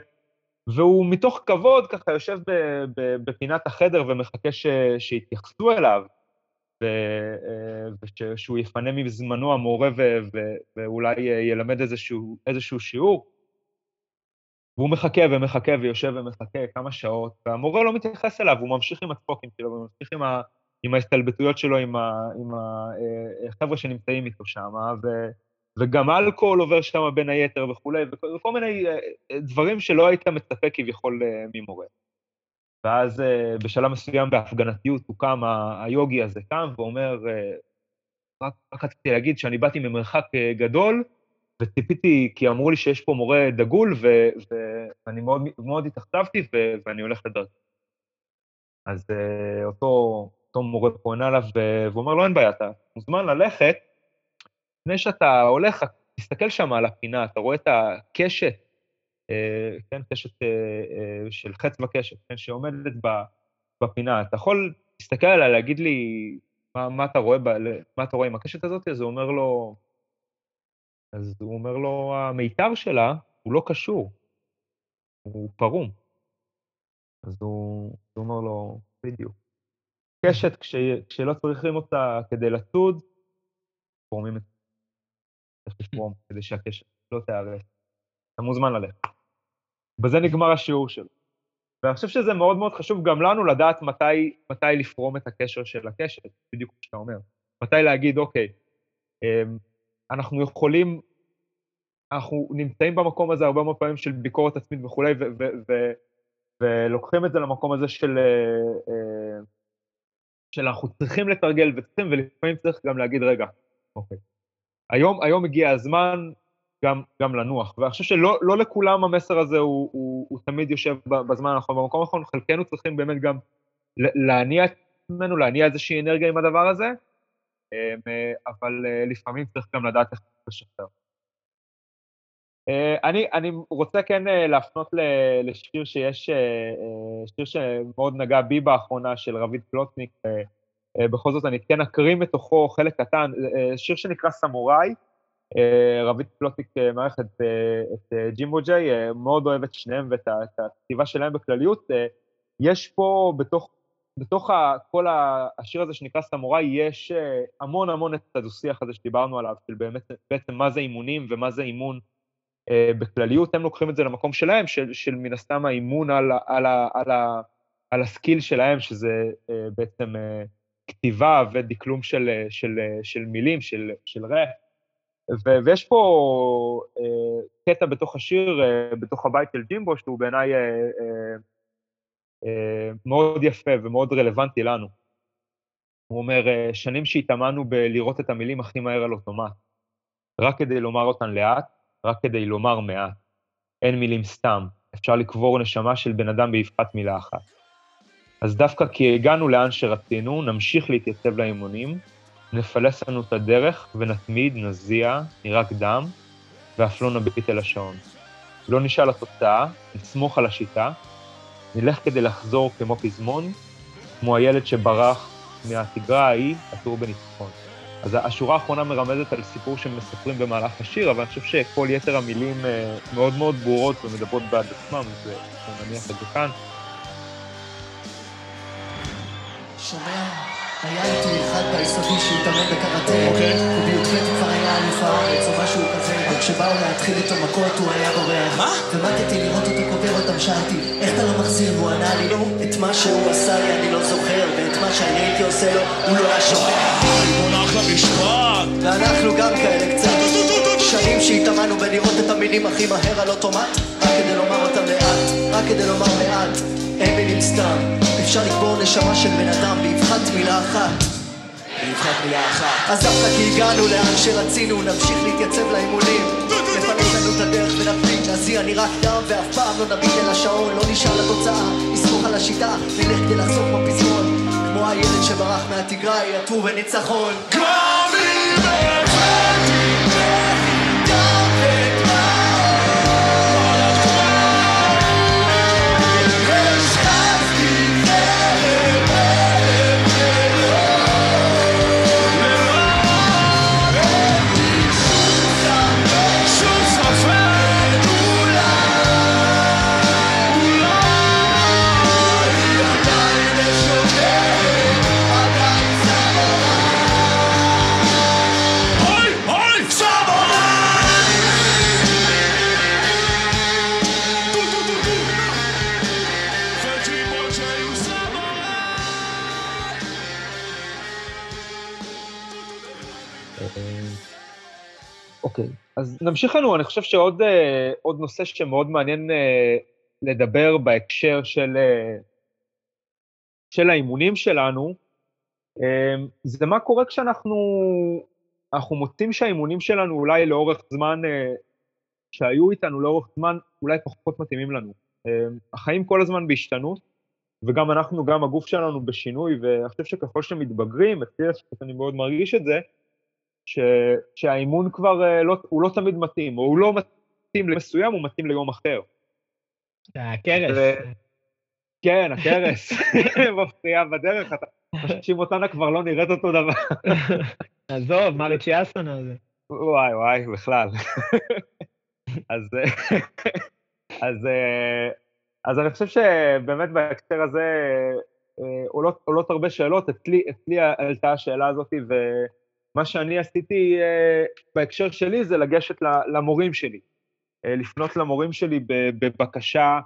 והוא מתוך כבוד ככה יושב בפינת החדר ומחכה שיתייחסו אליו, ושהוא יפנה מזמנו המורה ואולי ילמד איזשהו, איזשהו שיעור. והוא מחכה ומחכה ויושב ומחכה כמה שעות, והמורה לא מתייחס אליו, הוא ממשיך עם הצפוקים שלו, וממשיך עם ה... עם ההסתלבטויות שלו עם החבר'ה אה, שנמצאים איתו שם, ו, וגם אלכוהול עובר שם בין היתר וכולי, וכל מיני אה, דברים שלא היית מצפה כביכול אה, ממורה. ואז בשלב מסוים בהפגנתיות הוא קם, היוגי הזה קם ואומר, רק, רציתי להגיד שאני באתי ממרחק גדול, וציפיתי, כי אמרו לי שיש פה מורה דגול, ו, ואני מאוד, מאוד התאכזבתי, ואני הולך לדרכי. אז אותו, אותו מורה פונה אליו והוא אומר לו, אין בעיה, אתה מוזמן ללכת. לפני שאתה הולך, תסתכל שם על הפינה, אתה רואה את הקשת, אה, כן, קשת אה, אה, של חץ בקשת, כן, שעומדת בפינה. אתה יכול להסתכל עליה, להגיד לי מה, מה, אתה רואה מה אתה רואה עם הקשת הזאת? אז הוא אומר לו, אז הוא אומר לו, המיתר שלה הוא לא קשור, הוא פרום. אז הוא, הוא אומר לו, בדיוק. קשת, כש, כשלא צריכים אותה כדי לצוד, פורמים את. צריך לפרום כדי שהקשת לא תיהרס. אתה מוזמן ללכת. בזה נגמר השיעור שלו. ואני חושב שזה מאוד מאוד חשוב גם לנו לדעת מתי, מתי לפרום את הקשר של הקשת, בדיוק כמו שאתה אומר. מתי להגיד, אוקיי, אמ, אנחנו יכולים, אנחנו נמצאים במקום הזה הרבה מאוד פעמים של ביקורת עצמית וכולי, ולוקחים את זה למקום הזה של... אה, אה, שאנחנו צריכים לתרגל וצריכים, ולפעמים צריך גם להגיד, רגע, אוקיי, היום, היום הגיע הזמן גם, גם לנוח, ואני חושב שלא לא לכולם המסר הזה הוא, הוא, הוא תמיד יושב בזמן הנכון, במקום הנכון, חלקנו צריכים באמת גם להניע את עצמנו, להניע איזושהי אנרגיה עם הדבר הזה, אמ, אבל אה, לפעמים צריך גם לדעת איך לשחרר. אה, אני, אני רוצה כן אה, להפנות לשיר שיש, שיר שמאוד נגע בי באחרונה, של רביד פלוטניק, בכל זאת אני כן אקריא מתוכו חלק קטן, שיר שנקרא סמוראי, רביד פלוטניק מערכת את ג'ימבו ג'יי, מאוד אוהב את שניהם ואת הכתיבה שלהם בכלליות. יש פה, בתוך, בתוך כל השיר הזה שנקרא סמוראי, יש המון המון את הדו-שיח הזה שדיברנו עליו, של באמת, בעצם מה זה אימונים ומה זה אימון. אה, בכלליות הם לוקחים את זה למקום שלהם, של, של מן הסתם האימון על, על, על, על, על הסקיל שלהם, שזה אה, בעצם אה, כתיבה ודקלום של, של, של מילים, של, של. ו- ויש פה אה, קטע בתוך השיר, אה, בתוך הבית של ג'ימבו, שהוא בעיניי אה, מאוד יפה ומאוד רלוונטי לנו. הוא אומר, שנים שהתאמנו בלראות את המילים הכי מהר על אוטומט, רק כדי לומר אותן לאט, רק כדי לומר מעט. אין מילים סתם, אפשר לקבור נשמה של בן אדם באבחת מילה אחת. אז דווקא כי הגענו לאן שרצינו, נמשיך להתייצב לאימונים, נפלס לנו את הדרך ונתמיד, נזיע, נירק דם, ואף לא נביט אל השעון. לא נשאל התוצאה, נסמוך על השיטה, נלך כדי לחזור כמו פזמון, כמו הילד שברח מהתגרה ההיא, עטור בניצחון. אז השורה האחרונה מרמזת על סיפור שמספרים במהלך השיר, אבל אני חושב שכל יתר המילים אה, מאוד מאוד ברורות ומדברות בעד עצמם, אז נניח את זה כאן. שומע? היה איתי אחד ביסודי שהתאמן בקראטה, אוקיי. ובי"ח כבר היה אלוף הארץ או משהו כזה, וכשבאו להתחיל איתו מכות הוא היה בורח. מה? ומטתי לראות אותו קובר אותם, שאלתי, איך אתה לא מחזיר? והוא ענה לי, לא, את מה שהוא עשה לי אני לא זוכר, ואת מה שאני הייתי עושה לו, הוא לא היה שומע. מונח למשפט! ואנחנו גם כאלה קצת. שנים שהתאמנו בלראות את המילים הכי מהר על אוטומט, רק כדי לומר אותם לאט, רק כדי לומר מעט, אין מילים סתם. אפשר לקבור נשמה של בן אדם באבחת מילה אחת. באבחת מילה אחת. אז דווקא כי הגענו לאן שרצינו, נמשיך להתייצב לאימונים. נפלס לנו את הדרך ונפליג, נזיע נראה דם ואף פעם לא נביט אל השעון, לא נשאל לתוצאה, נסמוך על השיטה, נלך כדי לחסוך בפזמון. כמו הילד שברח מהתיגראי, עטור בניצחון. גם אם אז נמשיך לנו, אני חושב שעוד uh, נושא שמאוד מעניין uh, לדבר בהקשר של, uh, של האימונים שלנו, uh, זה מה קורה כשאנחנו אנחנו מוצאים שהאימונים שלנו אולי לאורך זמן, uh, שהיו איתנו לאורך זמן, אולי פחות מתאימים לנו. Uh, החיים כל הזמן בהשתנות, וגם אנחנו, גם הגוף שלנו בשינוי, ואני חושב שככל שמתבגרים, אצלי אני מאוד מרגיש את זה, שהאימון כבר אה, לא, הוא לא תמיד מתאים, או הוא לא מתאים למסוים, הוא מתאים ליום אחר. הכרס. כן, הכרס, [laughs] [laughs] מפריעה בדרך, אתה חושב שמוטנה כבר לא נראית אותו דבר. [laughs] עזוב, מה ריצ'יאסון הזה. וואי, וואי, בכלל. אז, אז, אה, אז אני חושב שבאמת בהקשר הזה אה, עולות, עולות הרבה שאלות, אצלי, אצלי עלתה השאלה הזאת, ו... מה שאני עשיתי uh, בהקשר שלי זה לגשת למורים שלי, uh, לפנות למורים שלי בבקשה,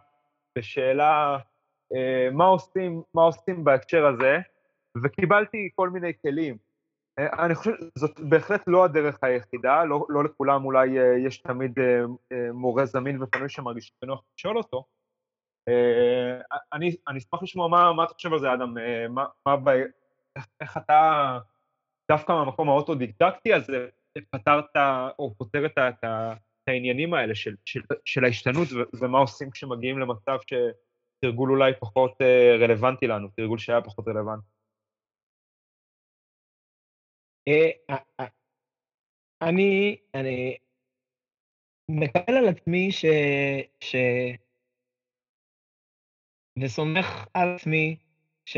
בשאלה uh, מה, עושים, מה עושים בהקשר הזה, וקיבלתי כל מיני כלים. אני חושב שזאת בהחלט לא הדרך היחידה, לא, לא לכולם אולי יש תמיד מורה זמין ופנוי שמרגיש בנוח לשאול אותו. אני, אני אשמח לשמוע מה, מה אתה חושב על זה, אדם, מה, מה, איך, איך אתה... דווקא מהמקום האוטודידקטי הזה, פתרת או פותר את, את, את העניינים האלה של, של, של ההשתנות ומה עושים כשמגיעים למצב שתרגול אולי פחות אה, רלוונטי לנו, תרגול שהיה פחות רלוונטי. אה, אה, אני, אני מקבל על עצמי ש... ש... וסומך על עצמי ש...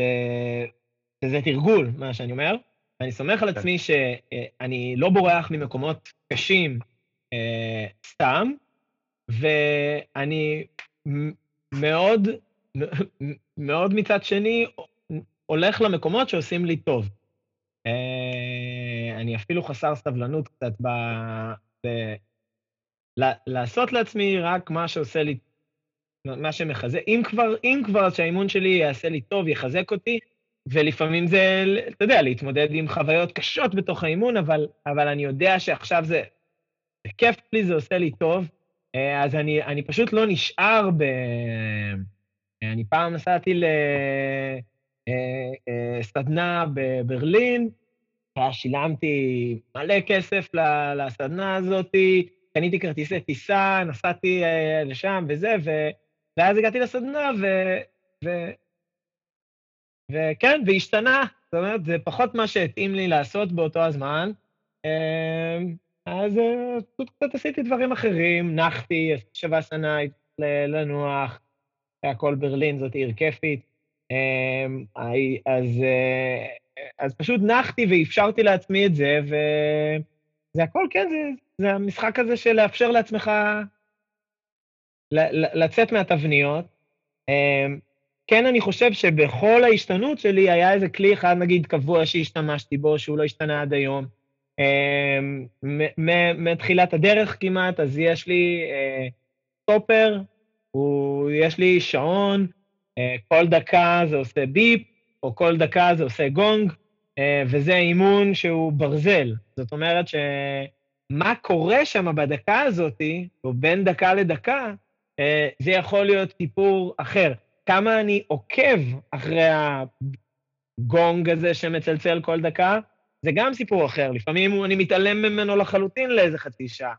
שזה תרגול, מה שאני אומר, ואני סומך על כן. עצמי שאני לא בורח ממקומות קשים אה, סתם, ואני מאוד, מאוד מצד שני הולך למקומות שעושים לי טוב. אה, אני אפילו חסר סבלנות קצת ב... ב... לעשות לעצמי רק מה שעושה לי, מה שמחזק. אם כבר, אם כבר, שהאימון שלי יעשה לי טוב, יחזק אותי, ולפעמים זה, אתה יודע, להתמודד עם חוויות קשות בתוך האימון, אבל, אבל אני יודע שעכשיו זה, זה כיף לי, זה עושה לי טוב, אה, אז אני, אני פשוט לא נשאר ב... אני פעם נסעתי לסדנה בברלין, שילמתי מלא כסף לסדנה הזאת, קניתי כרטיסי טיסה, נסעתי לשם וזה, ו... ואז הגעתי לסדנה, ו... ו... וכן, והשתנה. זאת אומרת, זה פחות מה שהתאים לי לעשות באותו הזמן. אמ, אז אה, פשוט קצת עשיתי דברים אחרים, נחתי, עשיתי שווה שנה לנוח, הכל ברלין, זאת עיר כיפית. אמ, אז, אה, אז פשוט נחתי ואפשרתי לעצמי את זה, וזה הכל, כן, זה, זה המשחק הזה של לאפשר לעצמך לצאת מהתבניות. כן, אני חושב שבכל ההשתנות שלי היה איזה כלי אחד, נגיד, קבוע שהשתמשתי בו, שהוא לא השתנה עד היום. אמ, מתחילת הדרך כמעט, אז יש לי אה, יש לי שעון, אה, כל דקה זה עושה ביפ, או כל דקה זה עושה גונג, אה, וזה אימון שהוא ברזל. זאת אומרת שמה קורה שם בדקה הזאת, או בין דקה לדקה, זה יכול להיות סיפור אחר. כמה אני עוקב אחרי הגונג הזה שמצלצל כל דקה, זה גם סיפור אחר. לפעמים אני מתעלם ממנו לחלוטין לאיזה חצי שעה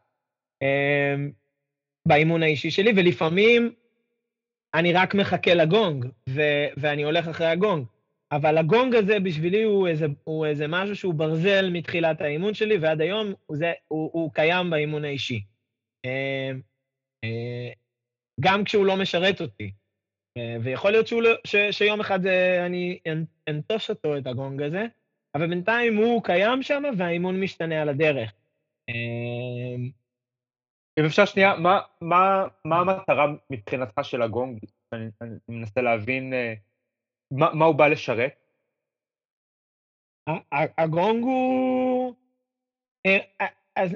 אמ, באימון האישי שלי, ולפעמים אני רק מחכה לגונג, ו- ואני הולך אחרי הגונג. אבל הגונג הזה בשבילי הוא איזה, הוא איזה משהו שהוא ברזל מתחילת האימון שלי, ועד היום הוא, זה, הוא, הוא קיים באימון האישי. אמ, אה, גם כשהוא לא משרת אותי. אה, ויכול להיות לא, ש, שיום אחד אה, אני אנטוש אותו, את הגונג הזה, אבל בינתיים הוא קיים שם והאימון משתנה על הדרך. אה, אם אפשר שנייה, מה, מה, מה המטרה מבחינתך של הגונג? אני, אני מנסה להבין מה, מה הוא בא לשרת. הגונג הוא... אז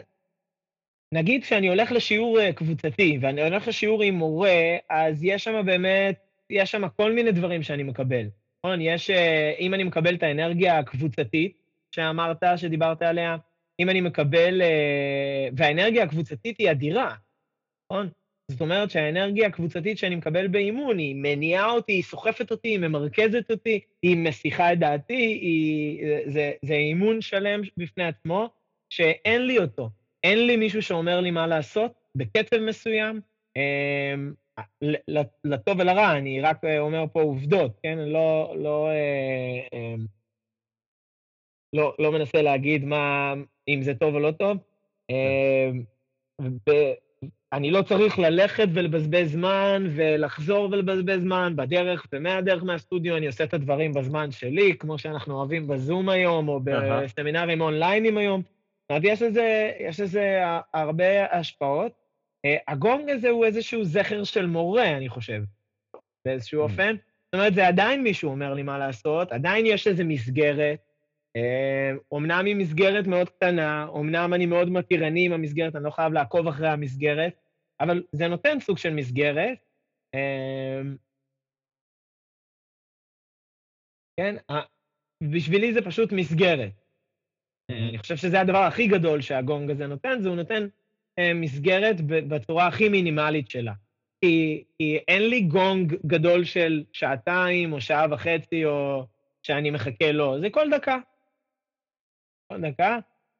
נגיד שאני הולך לשיעור קבוצתי, ואני הולך לשיעור עם מורה, אז יש שם באמת יש שם כל מיני דברים שאני מקבל. נכון? יש, אה, אם אני מקבל את האנרגיה הקבוצתית שאמרת, שדיברת עליה, אם אני מקבל, אה, והאנרגיה הקבוצתית היא אדירה, נכון? זאת אומרת שהאנרגיה הקבוצתית שאני מקבל באימון, היא מניעה אותי, היא סוחפת אותי, היא ממרכזת אותי, היא מסיחה את דעתי, היא, זה, זה אימון שלם בפני עצמו, שאין לי אותו. אין לי מישהו שאומר לי מה לעשות בקצב מסוים. אמ, לטוב ולרע, אני רק אה, אומר פה עובדות, כן? לא, לא, אה, אה, לא, לא מנסה להגיד מה, אם זה טוב או לא טוב. אני לא צריך ללכת ולבזבז זמן ולחזור ולבזבז זמן בדרך ומהדרך מהסטודיו, אני עושה את הדברים בזמן שלי, כמו שאנחנו אוהבים בזום היום, או בסמינרים אונליינים היום. זאת אומרת, יש לזה, יש לזה הרבה השפעות. אה, הגונג הזה הוא איזשהו זכר של מורה, אני חושב, באיזשהו mm. אופן. זאת אומרת, זה עדיין מישהו אומר לי מה לעשות, עדיין יש איזו מסגרת. אומנם אה, היא מסגרת מאוד קטנה, אומנם אני מאוד מתירני עם המסגרת, אני לא חייב לעקוב אחרי המסגרת, אבל זה נותן סוג של מסגרת. אה, כן, בשבילי זה פשוט מסגרת. אני חושב שזה הדבר הכי גדול שהגונג הזה נותן, זה הוא נותן מסגרת בצורה הכי מינימלית שלה. כי, כי אין לי גונג גדול של שעתיים או שעה וחצי או שאני מחכה לו, זה כל דקה. כל דקה.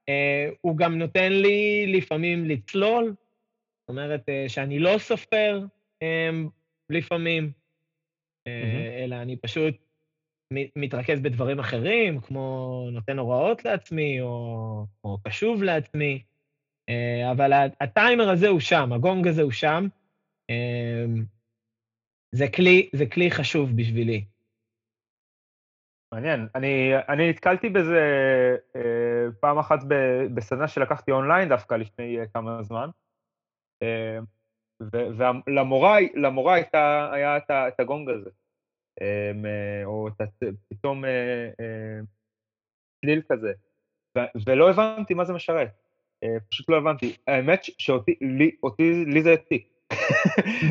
Uh, הוא גם נותן לי לפעמים לצלול, זאת אומרת uh, שאני לא סופר um, לפעמים, uh, mm-hmm. אלא אני פשוט מתרכז בדברים אחרים, כמו נותן הוראות לעצמי או, או קשוב לעצמי. אה, אבל הטיימר הזה הוא שם, הגונג הזה הוא שם. אה, זה כלי, זה כלי חשוב בשבילי. מעניין. אני, אני נתקלתי בזה אה, פעם אחת בסדנה שלקחתי אונליין דווקא לפני אה, כמה זמן. אה, ולמורה הייתה, היה את, את הגונג הזה. אה, או את, פתאום אה, אה, צליל כזה. ולא הבנתי מה זה משרת. אה, פשוט לא הבנתי. האמת שאותי, לי, אותי, לי זה העתיק.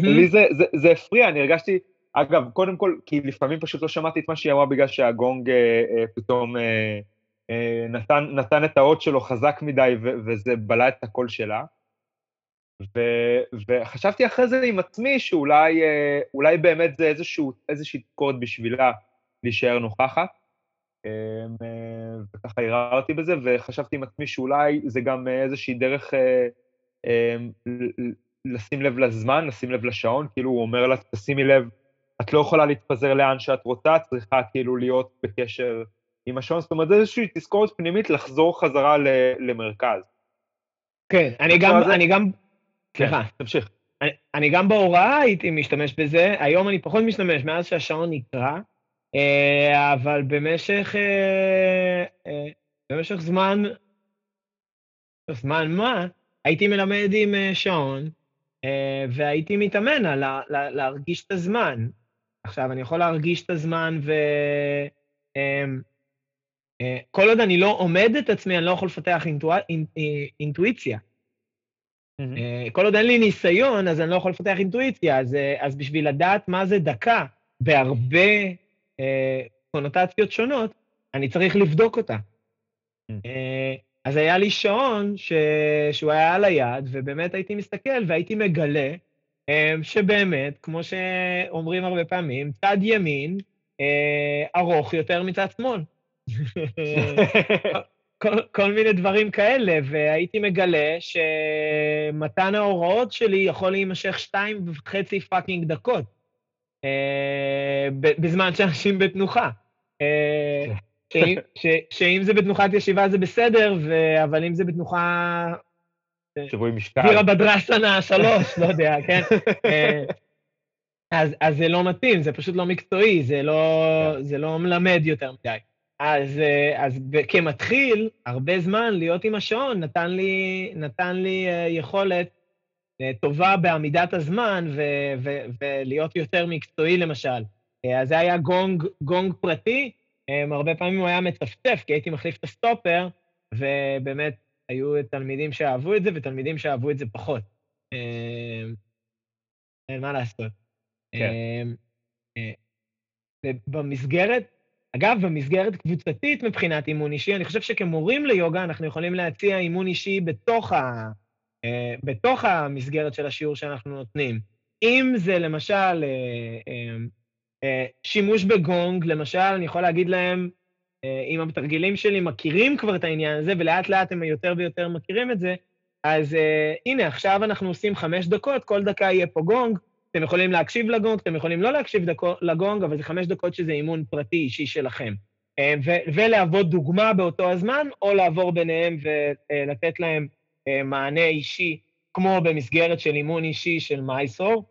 לי זה, זה, זה הפריע, אני הרגשתי, אגב, קודם כל, כי לפעמים פשוט לא שמעתי את מה שהיא אמרה בגלל שהגונג אה, אה, פתאום אה, אה, נתן, נתן את האות שלו חזק מדי ו, וזה בלע את הקול שלה. ו- וחשבתי אחרי זה עם עצמי שאולי אה, באמת זה איזשהו, איזושהי תקורת בשבילה להישאר נוכחת. אה, אה, וככה ערערתי בזה, וחשבתי עם עצמי שאולי זה גם אה, איזושהי דרך אה, ל- לשים לב לזמן, לשים לב לשעון, כאילו הוא אומר לה, תשימי לב, את לא יכולה להתפזר לאן שאת רוצה, את צריכה כאילו להיות בקשר עם השעון, זאת אומרת, זה איזושהי תזכורת פנימית לחזור חזרה למרכז. כן, אני גם, זה- אני גם, סליחה, תמשיך. אני, אני גם בהוראה הייתי משתמש בזה, היום אני פחות משתמש, מאז שהשעון נקרא, אה, אבל במשך, אה, אה, במשך זמן, זמן מה, הייתי מלמד עם אה, שעון, אה, והייתי מתאמן על לה- להרגיש את הזמן. עכשיו, אני יכול להרגיש את הזמן ו... אה, אה, כל עוד אני לא עומד את עצמי, אני לא יכול לפתח אינטואי, אינ- אה, אינטואיציה. אה, כל עוד אין לי ניסיון, אז אני לא יכול לפתח אינטואיציה. אז, אה, אז בשביל לדעת מה זה דקה בהרבה אה, קונוטציות שונות, אני צריך לבדוק אותה. Mm. אה, אז היה לי שעון ש... שהוא היה על היד, ובאמת הייתי מסתכל והייתי מגלה אה, שבאמת, כמו שאומרים הרבה פעמים, צד ימין אה, ארוך יותר מצד שמאל. [laughs] כל, כל מיני דברים כאלה, והייתי מגלה שמתן ההוראות שלי יכול להימשך שתיים וחצי פאקינג דקות, אה, בזמן שאנשים בתנוחה. אה, שאם, ש, שאם זה בתנוחת ישיבה זה בסדר, ו, אבל אם זה בתנוחה... שבוי משקל. וירה בדרסנה שלוש, לא יודע, כן? [laughs] אה, אז, אז זה לא מתאים, זה פשוט לא מקצועי, זה לא, זה לא מלמד יותר מדי. אז, אה, אז כמתחיל, הרבה זמן להיות עם השעון נתן לי, נתן לי אה, יכולת אה, טובה בעמידת הזמן ו- ו- ולהיות יותר מקצועי, למשל. אה, אז זה היה גונג, גונג פרטי, אה, הרבה פעמים הוא היה מצפצף, כי הייתי מחליף את הסטופר, ובאמת היו תלמידים שאהבו את זה ותלמידים שאהבו את זה פחות. אה, אין מה לעשות. כן. ובמסגרת, אגב, במסגרת קבוצתית מבחינת אימון אישי, אני חושב שכמורים ליוגה אנחנו יכולים להציע אימון אישי בתוך, ה, בתוך המסגרת של השיעור שאנחנו נותנים. אם זה למשל אה, אה, אה, שימוש בגונג, למשל, אני יכול להגיד להם, אה, אם המתרגלים שלי מכירים כבר את העניין הזה, ולאט לאט הם יותר ויותר מכירים את זה, אז אה, הנה, עכשיו אנחנו עושים חמש דקות, כל דקה יהיה פה גונג, אתם יכולים להקשיב לגונג, אתם יכולים לא להקשיב דקו, לגונג, אבל זה חמש דקות שזה אימון פרטי אישי שלכם. אה, ו- ולהוות דוגמה באותו הזמן, או לעבור ביניהם ולתת להם אה, מענה אישי, כמו במסגרת של אימון אישי של מייסור.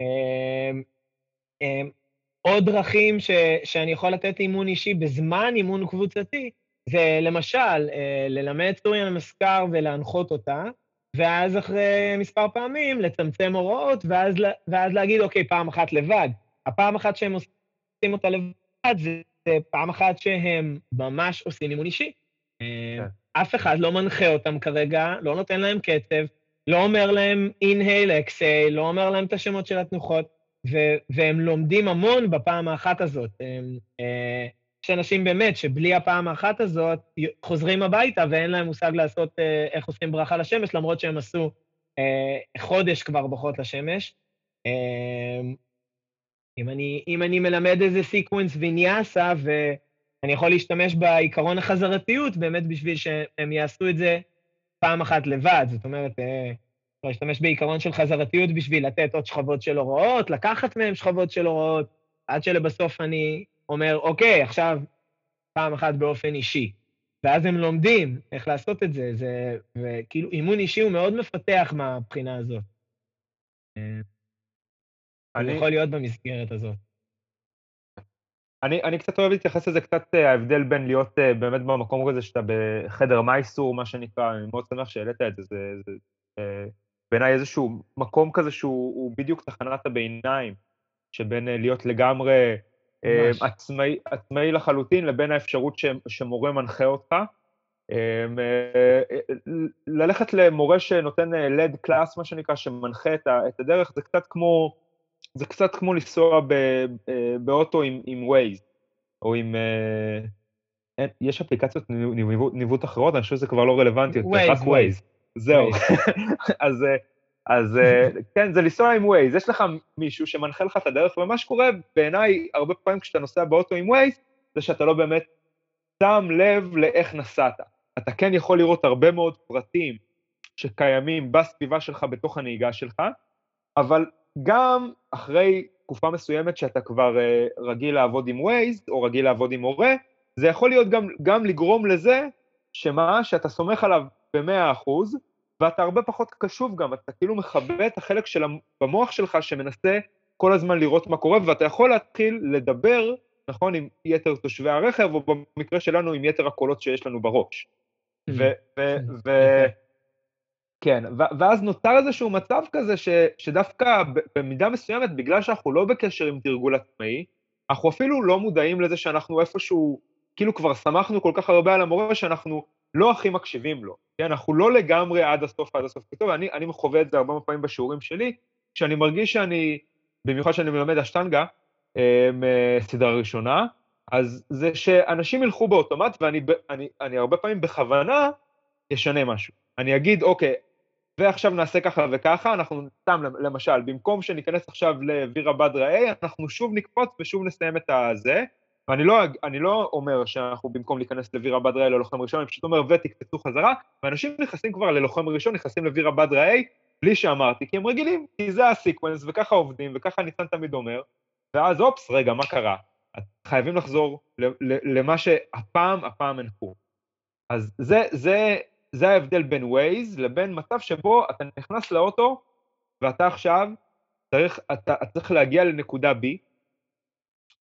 אה, אה, עוד דרכים ש, שאני יכול לתת אימון אישי בזמן אימון קבוצתי, זה למשל, אה, ללמד סוריה למסקר ולהנחות אותה, ואז אחרי מספר פעמים לצמצם הוראות, ואז, ואז להגיד, אוקיי, פעם אחת לבד. הפעם אחת שהם עושים אותה לבד, זה, זה פעם אחת שהם ממש עושים אימון אישי. אה, כן. אף אחד לא מנחה אותם כרגע, לא נותן להם קצב, לא אומר להם inhale, exhale, לא אומר להם את השמות של התנוחות, ו- והם לומדים המון בפעם האחת הזאת. אה, יש אנשים באמת שבלי הפעם האחת הזאת חוזרים הביתה ואין להם מושג לעשות אה, איך עושים ברכה לשמש, למרות שהם עשו אה, חודש כבר ברכות לשמש. אה, אם אני, אם אני מלמד איזה sequence ויניאסה, ואני יכול להשתמש בעיקרון החזרתיות באמת בשביל שהם יעשו את זה פעם אחת לבד. זאת אומרת, אה, אפשר להשתמש בעיקרון של חזרתיות בשביל לתת עוד שכבות של הוראות, לקחת מהם שכבות של הוראות, עד שלבסוף אני אומר, אוקיי, עכשיו פעם אחת באופן אישי. ואז הם לומדים איך לעשות את זה, זה וכאילו אימון אישי הוא מאוד מפתח מהבחינה הזאת. אה, אני- יכול להיות במסגרת הזאת. אני, אני קצת אוהב להתייחס לזה קצת אה, ההבדל בין להיות אה, באמת במקום כזה שאתה בחדר מייסור, מה שנקרא, אני מאוד שמח שהעלית את זה, זה, זה אה, בעיניי איזשהו מקום כזה שהוא הוא בדיוק תחנת הביניים, שבין להיות לגמרי ממש. עצמאי, עצמאי לחלוטין לבין האפשרות ש, שמורה מנחה אותך. ללכת למורה שנותן לד קלאס, מה שנקרא, שמנחה את הדרך, זה קצת כמו... זה קצת כמו לנסוע אה, באוטו עם, עם Waze, או עם... אה, יש אפליקציות ניו- ניווט, ניווט אחרות, אני חושב שזה כבר לא רלוונטי יותר, Waze, רק. Waze. זהו. [laughs] אז, אה, אז כן, זה לנסוע עם Waze. יש לך מישהו שמנחה לך את הדרך, ומה שקורה בעיניי, הרבה פעמים כשאתה נוסע באוטו עם Waze, זה שאתה לא באמת שם לב לאיך נסעת. אתה כן יכול לראות הרבה מאוד פרטים שקיימים בסביבה שלך, בתוך הנהיגה שלך, אבל גם אחרי תקופה מסוימת שאתה כבר uh, רגיל לעבוד עם ווייז, או רגיל לעבוד עם מורה, זה יכול להיות גם, גם לגרום לזה, שמה, שאתה סומך עליו ב-100%, ואתה הרבה פחות קשוב גם, אתה כאילו מכבה את החלק של במוח שלך שמנסה כל הזמן לראות מה קורה, ואתה יכול להתחיל לדבר, נכון, עם יתר תושבי הרכב, או במקרה שלנו, עם יתר הקולות שיש לנו בראש. ו... ו, ו כן, ואז נוצר איזשהו מצב כזה ש, שדווקא במידה מסוימת, בגלל שאנחנו לא בקשר עם תרגול עצמאי, אנחנו אפילו לא מודעים לזה שאנחנו איפשהו, כאילו כבר שמחנו כל כך הרבה על המורה, שאנחנו לא הכי מקשיבים לו. כן, אנחנו לא לגמרי עד הסוף, עד הסוף. פתאום, אני, אני חווה את זה הרבה פעמים בשיעורים שלי, כשאני מרגיש שאני, במיוחד שאני מלמד אשטנגה, סדרה ראשונה, אז זה שאנשים ילכו באוטומט, ואני אני, אני הרבה פעמים בכוונה אשנה משהו. אני אגיד, אוקיי, ועכשיו נעשה ככה וככה, אנחנו סתם, למשל, במקום שניכנס עכשיו לווירה בדרה A, אנחנו שוב נקפוץ ושוב נסיים את הזה, ואני לא, לא אומר שאנחנו במקום להיכנס לווירה בדרה A ללוחם ראשון, אני פשוט אומר ותקפצו חזרה, ואנשים נכנסים כבר ללוחם ראשון, נכנסים לווירה בדרה A, בלי שאמרתי, כי הם רגילים, כי זה הסיקוונס, וככה עובדים, וככה ניצן תמיד אומר, ואז אופס, רגע, מה קרה? חייבים לחזור למה שהפעם, הפעם הנחו. אז זה, זה, זה ההבדל בין ווייז לבין מצב שבו אתה נכנס לאוטו ואתה עכשיו צריך, אתה, אתה צריך להגיע לנקודה B,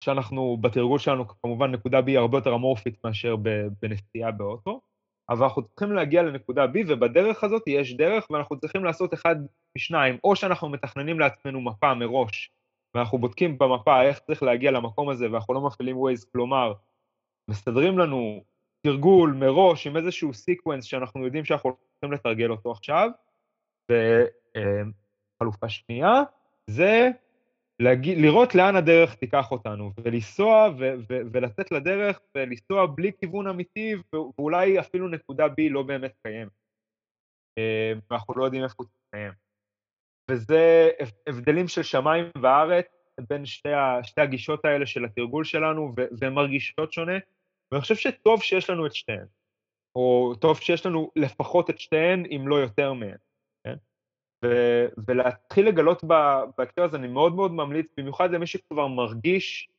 שאנחנו, בתרגול שלנו כמובן נקודה B הרבה יותר אמורפית מאשר בנסיעה באוטו, אבל אנחנו צריכים להגיע לנקודה B, ובדרך הזאת יש דרך, ואנחנו צריכים לעשות אחד משניים, או שאנחנו מתכננים לעצמנו מפה מראש, ואנחנו בודקים במפה איך צריך להגיע למקום הזה, ואנחנו לא מפעילים Waze, כלומר, מסדרים לנו תרגול מראש עם איזשהו sequence שאנחנו יודעים שאנחנו הולכים לתרגל אותו עכשיו, וחלופה שנייה, זה להגיד, לראות לאן הדרך תיקח אותנו, ולנסוע ו- ו- ולצאת לדרך ולנסוע בלי כיוון אמיתי, ואולי אפילו נקודה B לא באמת קיימת. ואנחנו לא יודעים איפה הוא תקיים. וזה הבדלים של שמיים וארץ בין שתי, ה- שתי הגישות האלה של התרגול שלנו, והן מרגישות שונה. ואני חושב שטוב שיש לנו את שתיהן, או טוב שיש לנו לפחות את שתיהן, אם לא יותר מהן, כן? ו- ולהתחיל לגלות בהקשר הזה, אני מאוד מאוד ממליץ, במיוחד למי שכבר מרגיש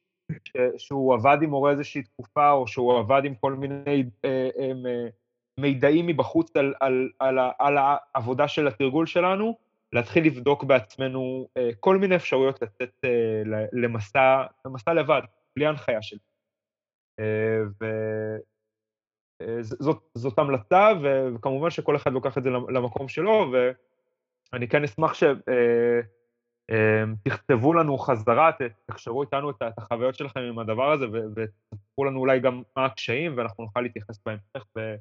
ש- שהוא עבד עם מורה איזושהי תקופה, או שהוא עבד עם כל מיני אה, אה, מידעים מבחוץ על, על, על, על העבודה של התרגול שלנו, להתחיל לבדוק בעצמנו אה, כל מיני אפשרויות לצאת אה, למסע, למסע לבד, בלי הנחיה שלי. וזאת אה, המלצה, וכמובן שכל אחד לוקח את זה למקום שלו, ואני כן אשמח שתכתבו אה, לנו חזרה, תקשרו איתנו את החוויות שלכם עם הדבר הזה, ותספרו לנו אולי גם מה הקשיים, ואנחנו נוכל להתייחס בהמשך אה,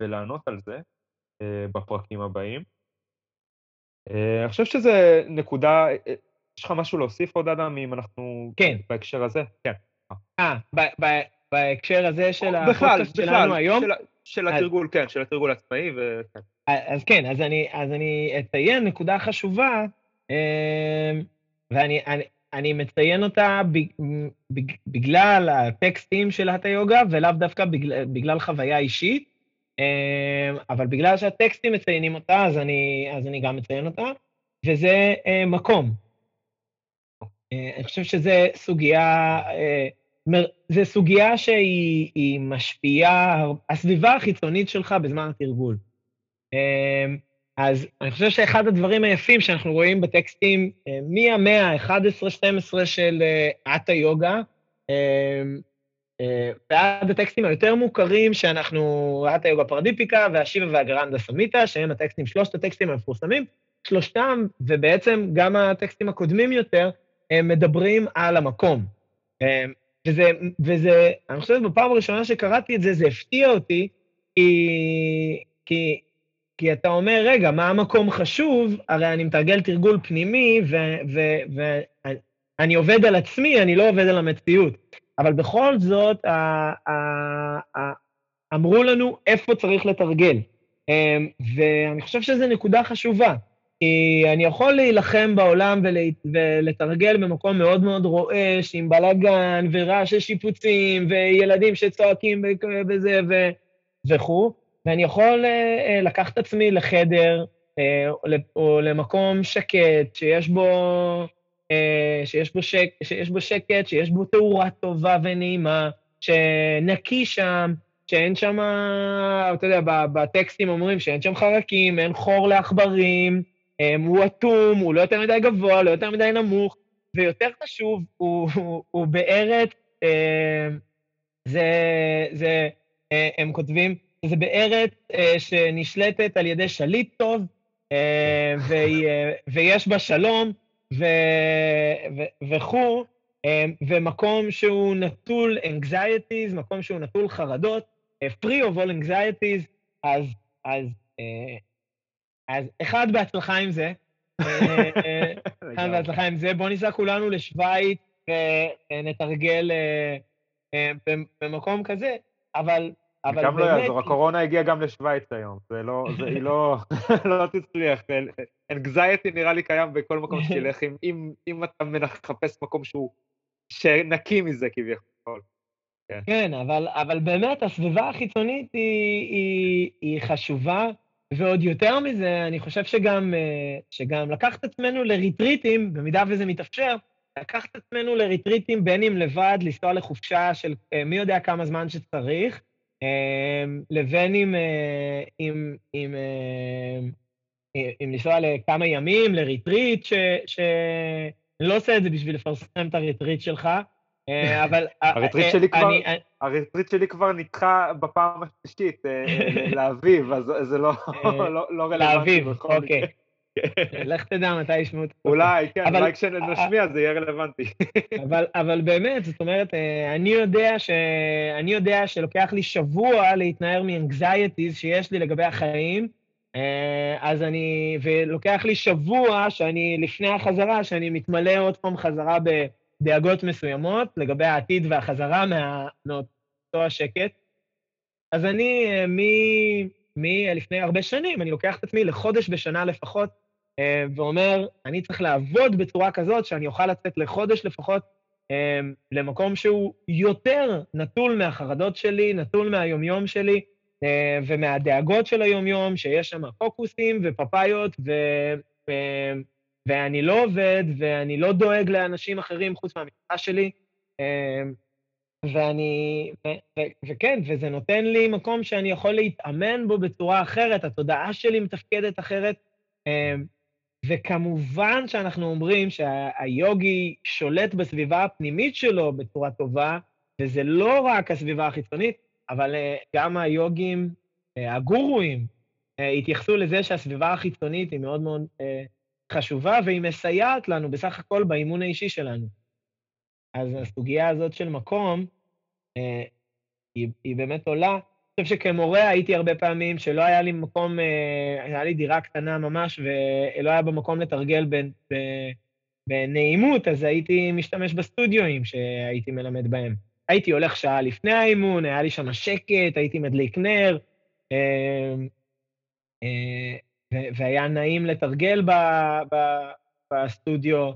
ולענות על זה בפרקים הבאים. אני חושב שזו נקודה, יש לך משהו להוסיף עוד, אדם, אם אנחנו... כן. בהקשר הזה? כן. אה, בהקשר הזה של הפודקאסט שלנו היום? של התרגול, כן, של התרגול העצמאי, וכן. אז כן, אז אני, אז אני אציין נקודה חשובה, אמ, ואני אני, אני מציין אותה בגלל הטקסטים של האטה יוגה, ולאו דווקא בגלל, בגלל חוויה אישית, אמ, אבל בגלל שהטקסטים מציינים אותה, אז אני, אז אני גם מציין אותה, וזה אה, מקום. אה, אני חושב שזו סוגיה, אה, זו סוגיה שהיא משפיעה, הסביבה החיצונית שלך בזמן התרגול. אה, אז אני חושב שאחד הדברים היפים שאנחנו רואים בטקסטים מהמאה ה-11-12 של אטה יוגה, ועד הטקסטים היותר מוכרים שאנחנו, אטה יוגה פרדיפיקה והשיבה והגרנדה סמיתה, שהם הטקסטים, שלושת הטקסטים המפורסמים, שלושתם, ובעצם גם הטקסטים הקודמים יותר, הם מדברים על המקום. וזה, וזה, אני חושב שבפעם הראשונה שקראתי את זה, זה הפתיע אותי, כי, כי, כי אתה אומר, רגע, מה המקום חשוב? הרי אני מתרגל תרגול פנימי, ואני עובד על עצמי, אני לא עובד על המציאות. אבל בכל זאת, ה, ה, ה, אמרו לנו איפה צריך לתרגל. ואני חושב שזו נקודה חשובה. כי אני יכול להילחם בעולם ולתרגל במקום מאוד מאוד רועש, עם בלאגן ורעש של שיפוצים וילדים שצועקים וזה וכו', ואני יכול לקחת את עצמי לחדר או למקום שקט, שיש בו, שיש בו, שק, שיש בו שקט, שיש בו תאורה טובה ונעימה, שנקי שם, שאין שם, אתה יודע, בטקסטים אומרים שאין שם חרקים, אין חור לעכברים, הוא אטום, הוא לא יותר מדי גבוה, לא יותר מדי נמוך, ויותר חשוב, הוא, הוא, הוא בארץ, זה, זה, הם כותבים, זה בארץ שנשלטת על ידי שליט טוב, ויש בה שלום וכו', ומקום שהוא נטול anxieties, מקום שהוא נטול חרדות, free of all anxieties, אז, אז, אז אחד, בהצלחה עם זה. אחד, בהצלחה עם זה. בואו ניסע כולנו לשוויץ ונתרגל במקום כזה, אבל אבל גם לא יעזור, הקורונה הגיעה גם לשוויץ היום, זה לא, זה, היא לא, [laughs] לא תצליח. אנגזייטי נראה לי קיים בכל מקום שתלך, אם, אם, אם אתה מחפש מקום שהוא, שנקי מזה כביכול. כן, כן אבל, אבל באמת הסביבה החיצונית היא, היא, היא חשובה, ועוד יותר מזה, אני חושב שגם, שגם לקחת את עצמנו לריטריטים, במידה וזה מתאפשר, לקחת את עצמנו לריטריטים בין אם לבד, לנסוע לחופשה של מי יודע כמה זמן שצריך, לבין אם, אם, אם, אם לנסוע לכמה ימים, לריטריט, ש... ש... אני לא עושה את זה בשביל לפרסם את הריטריט שלך, אבל... הריטריט שלי כבר, הריטריט שלי כבר נדחה בפעם השלישית לאביב, אז זה לא רלוונטי. לאביב, אוקיי. לך תדע מתי ישמעו את זה. אולי, כן, אולי כשנשמיע זה יהיה רלוונטי. [laughs] אבל באמת, זאת אומרת, אני יודע ש... אני יודע שלוקח לי שבוע להתנער מ anxieties שיש לי לגבי החיים, אז אני... ולוקח לי שבוע שאני, לפני החזרה, שאני מתמלא עוד פעם חזרה בדאגות מסוימות לגבי העתיד והחזרה מאותו השקט. אז אני, מלפני הרבה שנים, אני לוקח את עצמי לחודש בשנה לפחות, ואומר, אני צריך לעבוד בצורה כזאת שאני אוכל לצאת לחודש לפחות למקום שהוא יותר נטול מהחרדות שלי, נטול מהיומיום שלי ומהדאגות של היומיום, שיש שם פוקוסים ופפאיות, ו... ואני לא עובד, ואני לא דואג לאנשים אחרים חוץ מהמשפחה שלי, ואני, ו, ו, וכן, וזה נותן לי מקום שאני יכול להתאמן בו בצורה אחרת, התודעה שלי מתפקדת אחרת, וכמובן שאנחנו אומרים שהיוגי שולט בסביבה הפנימית שלו בצורה טובה, וזה לא רק הסביבה החיצונית, אבל גם היוגים, הגורואים, התייחסו לזה שהסביבה החיצונית היא מאוד מאוד חשובה, והיא מסייעת לנו בסך הכל באימון האישי שלנו. אז הסוגיה הזאת של מקום, היא, היא באמת עולה. אני חושב שכמורה הייתי הרבה פעמים שלא היה לי מקום, היה לי דירה קטנה ממש, ולא היה במקום לתרגל בנעימות, אז הייתי משתמש בסטודיואים שהייתי מלמד בהם. הייתי הולך שעה לפני האימון, היה לי שם שקט, הייתי מדליק נר, והיה נעים לתרגל בסטודיו.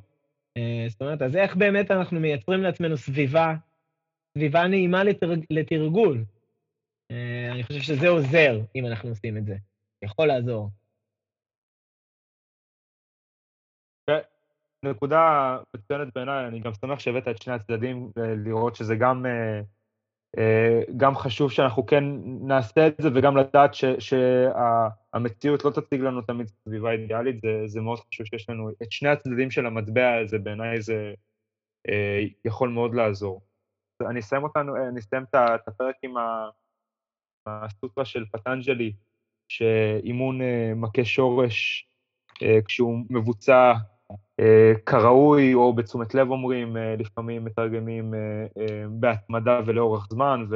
זאת אומרת, אז איך באמת אנחנו מייצרים לעצמנו סביבה, סביבה נעימה לתרגול? אני חושב שזה עוזר, אם אנחנו עושים את זה. יכול לעזור. נקודה מצוינת בעיניי, אני גם שמח שהבאת את שני הצדדים, לראות שזה גם, גם חשוב שאנחנו כן נעשה את זה, וגם לדעת ש, שהמציאות לא תציג לנו תמיד סביבה אידיאלית, זה, זה מאוד חשוב שיש לנו את שני הצדדים של המטבע הזה, בעיניי זה יכול מאוד לעזור. אני אסיים אותנו, אני אסיים את הפרק עם הסוטרה של פטנג'לי, שאימון מכה שורש, כשהוא מבוצע כראוי, או בתשומת לב אומרים, לפעמים מתרגמים בהתמדה ולאורך זמן,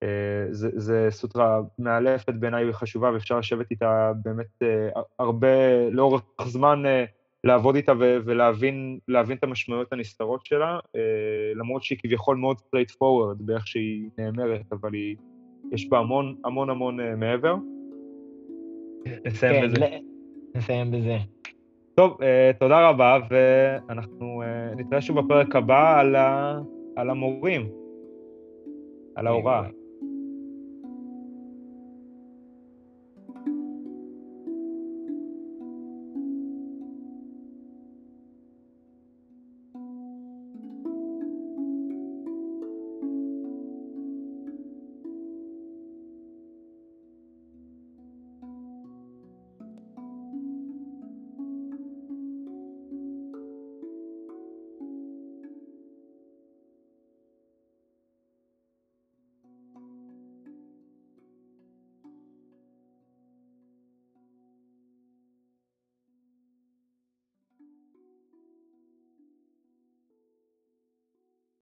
וזו סוטרה מאלפת בעיניי וחשובה, ואפשר לשבת איתה באמת הרבה, לאורך זמן, לעבוד איתה ולהבין את המשמעויות הנסתרות שלה, למרות שהיא כביכול מאוד straight forward באיך שהיא נאמרת, אבל היא, יש בה המון המון המון מעבר. נסיים כן, בזה. נסיים בזה. טוב, אה, תודה רבה, ואנחנו אה, נתראה שוב בפרק הבא על, ה, על המורים, על ההוראה.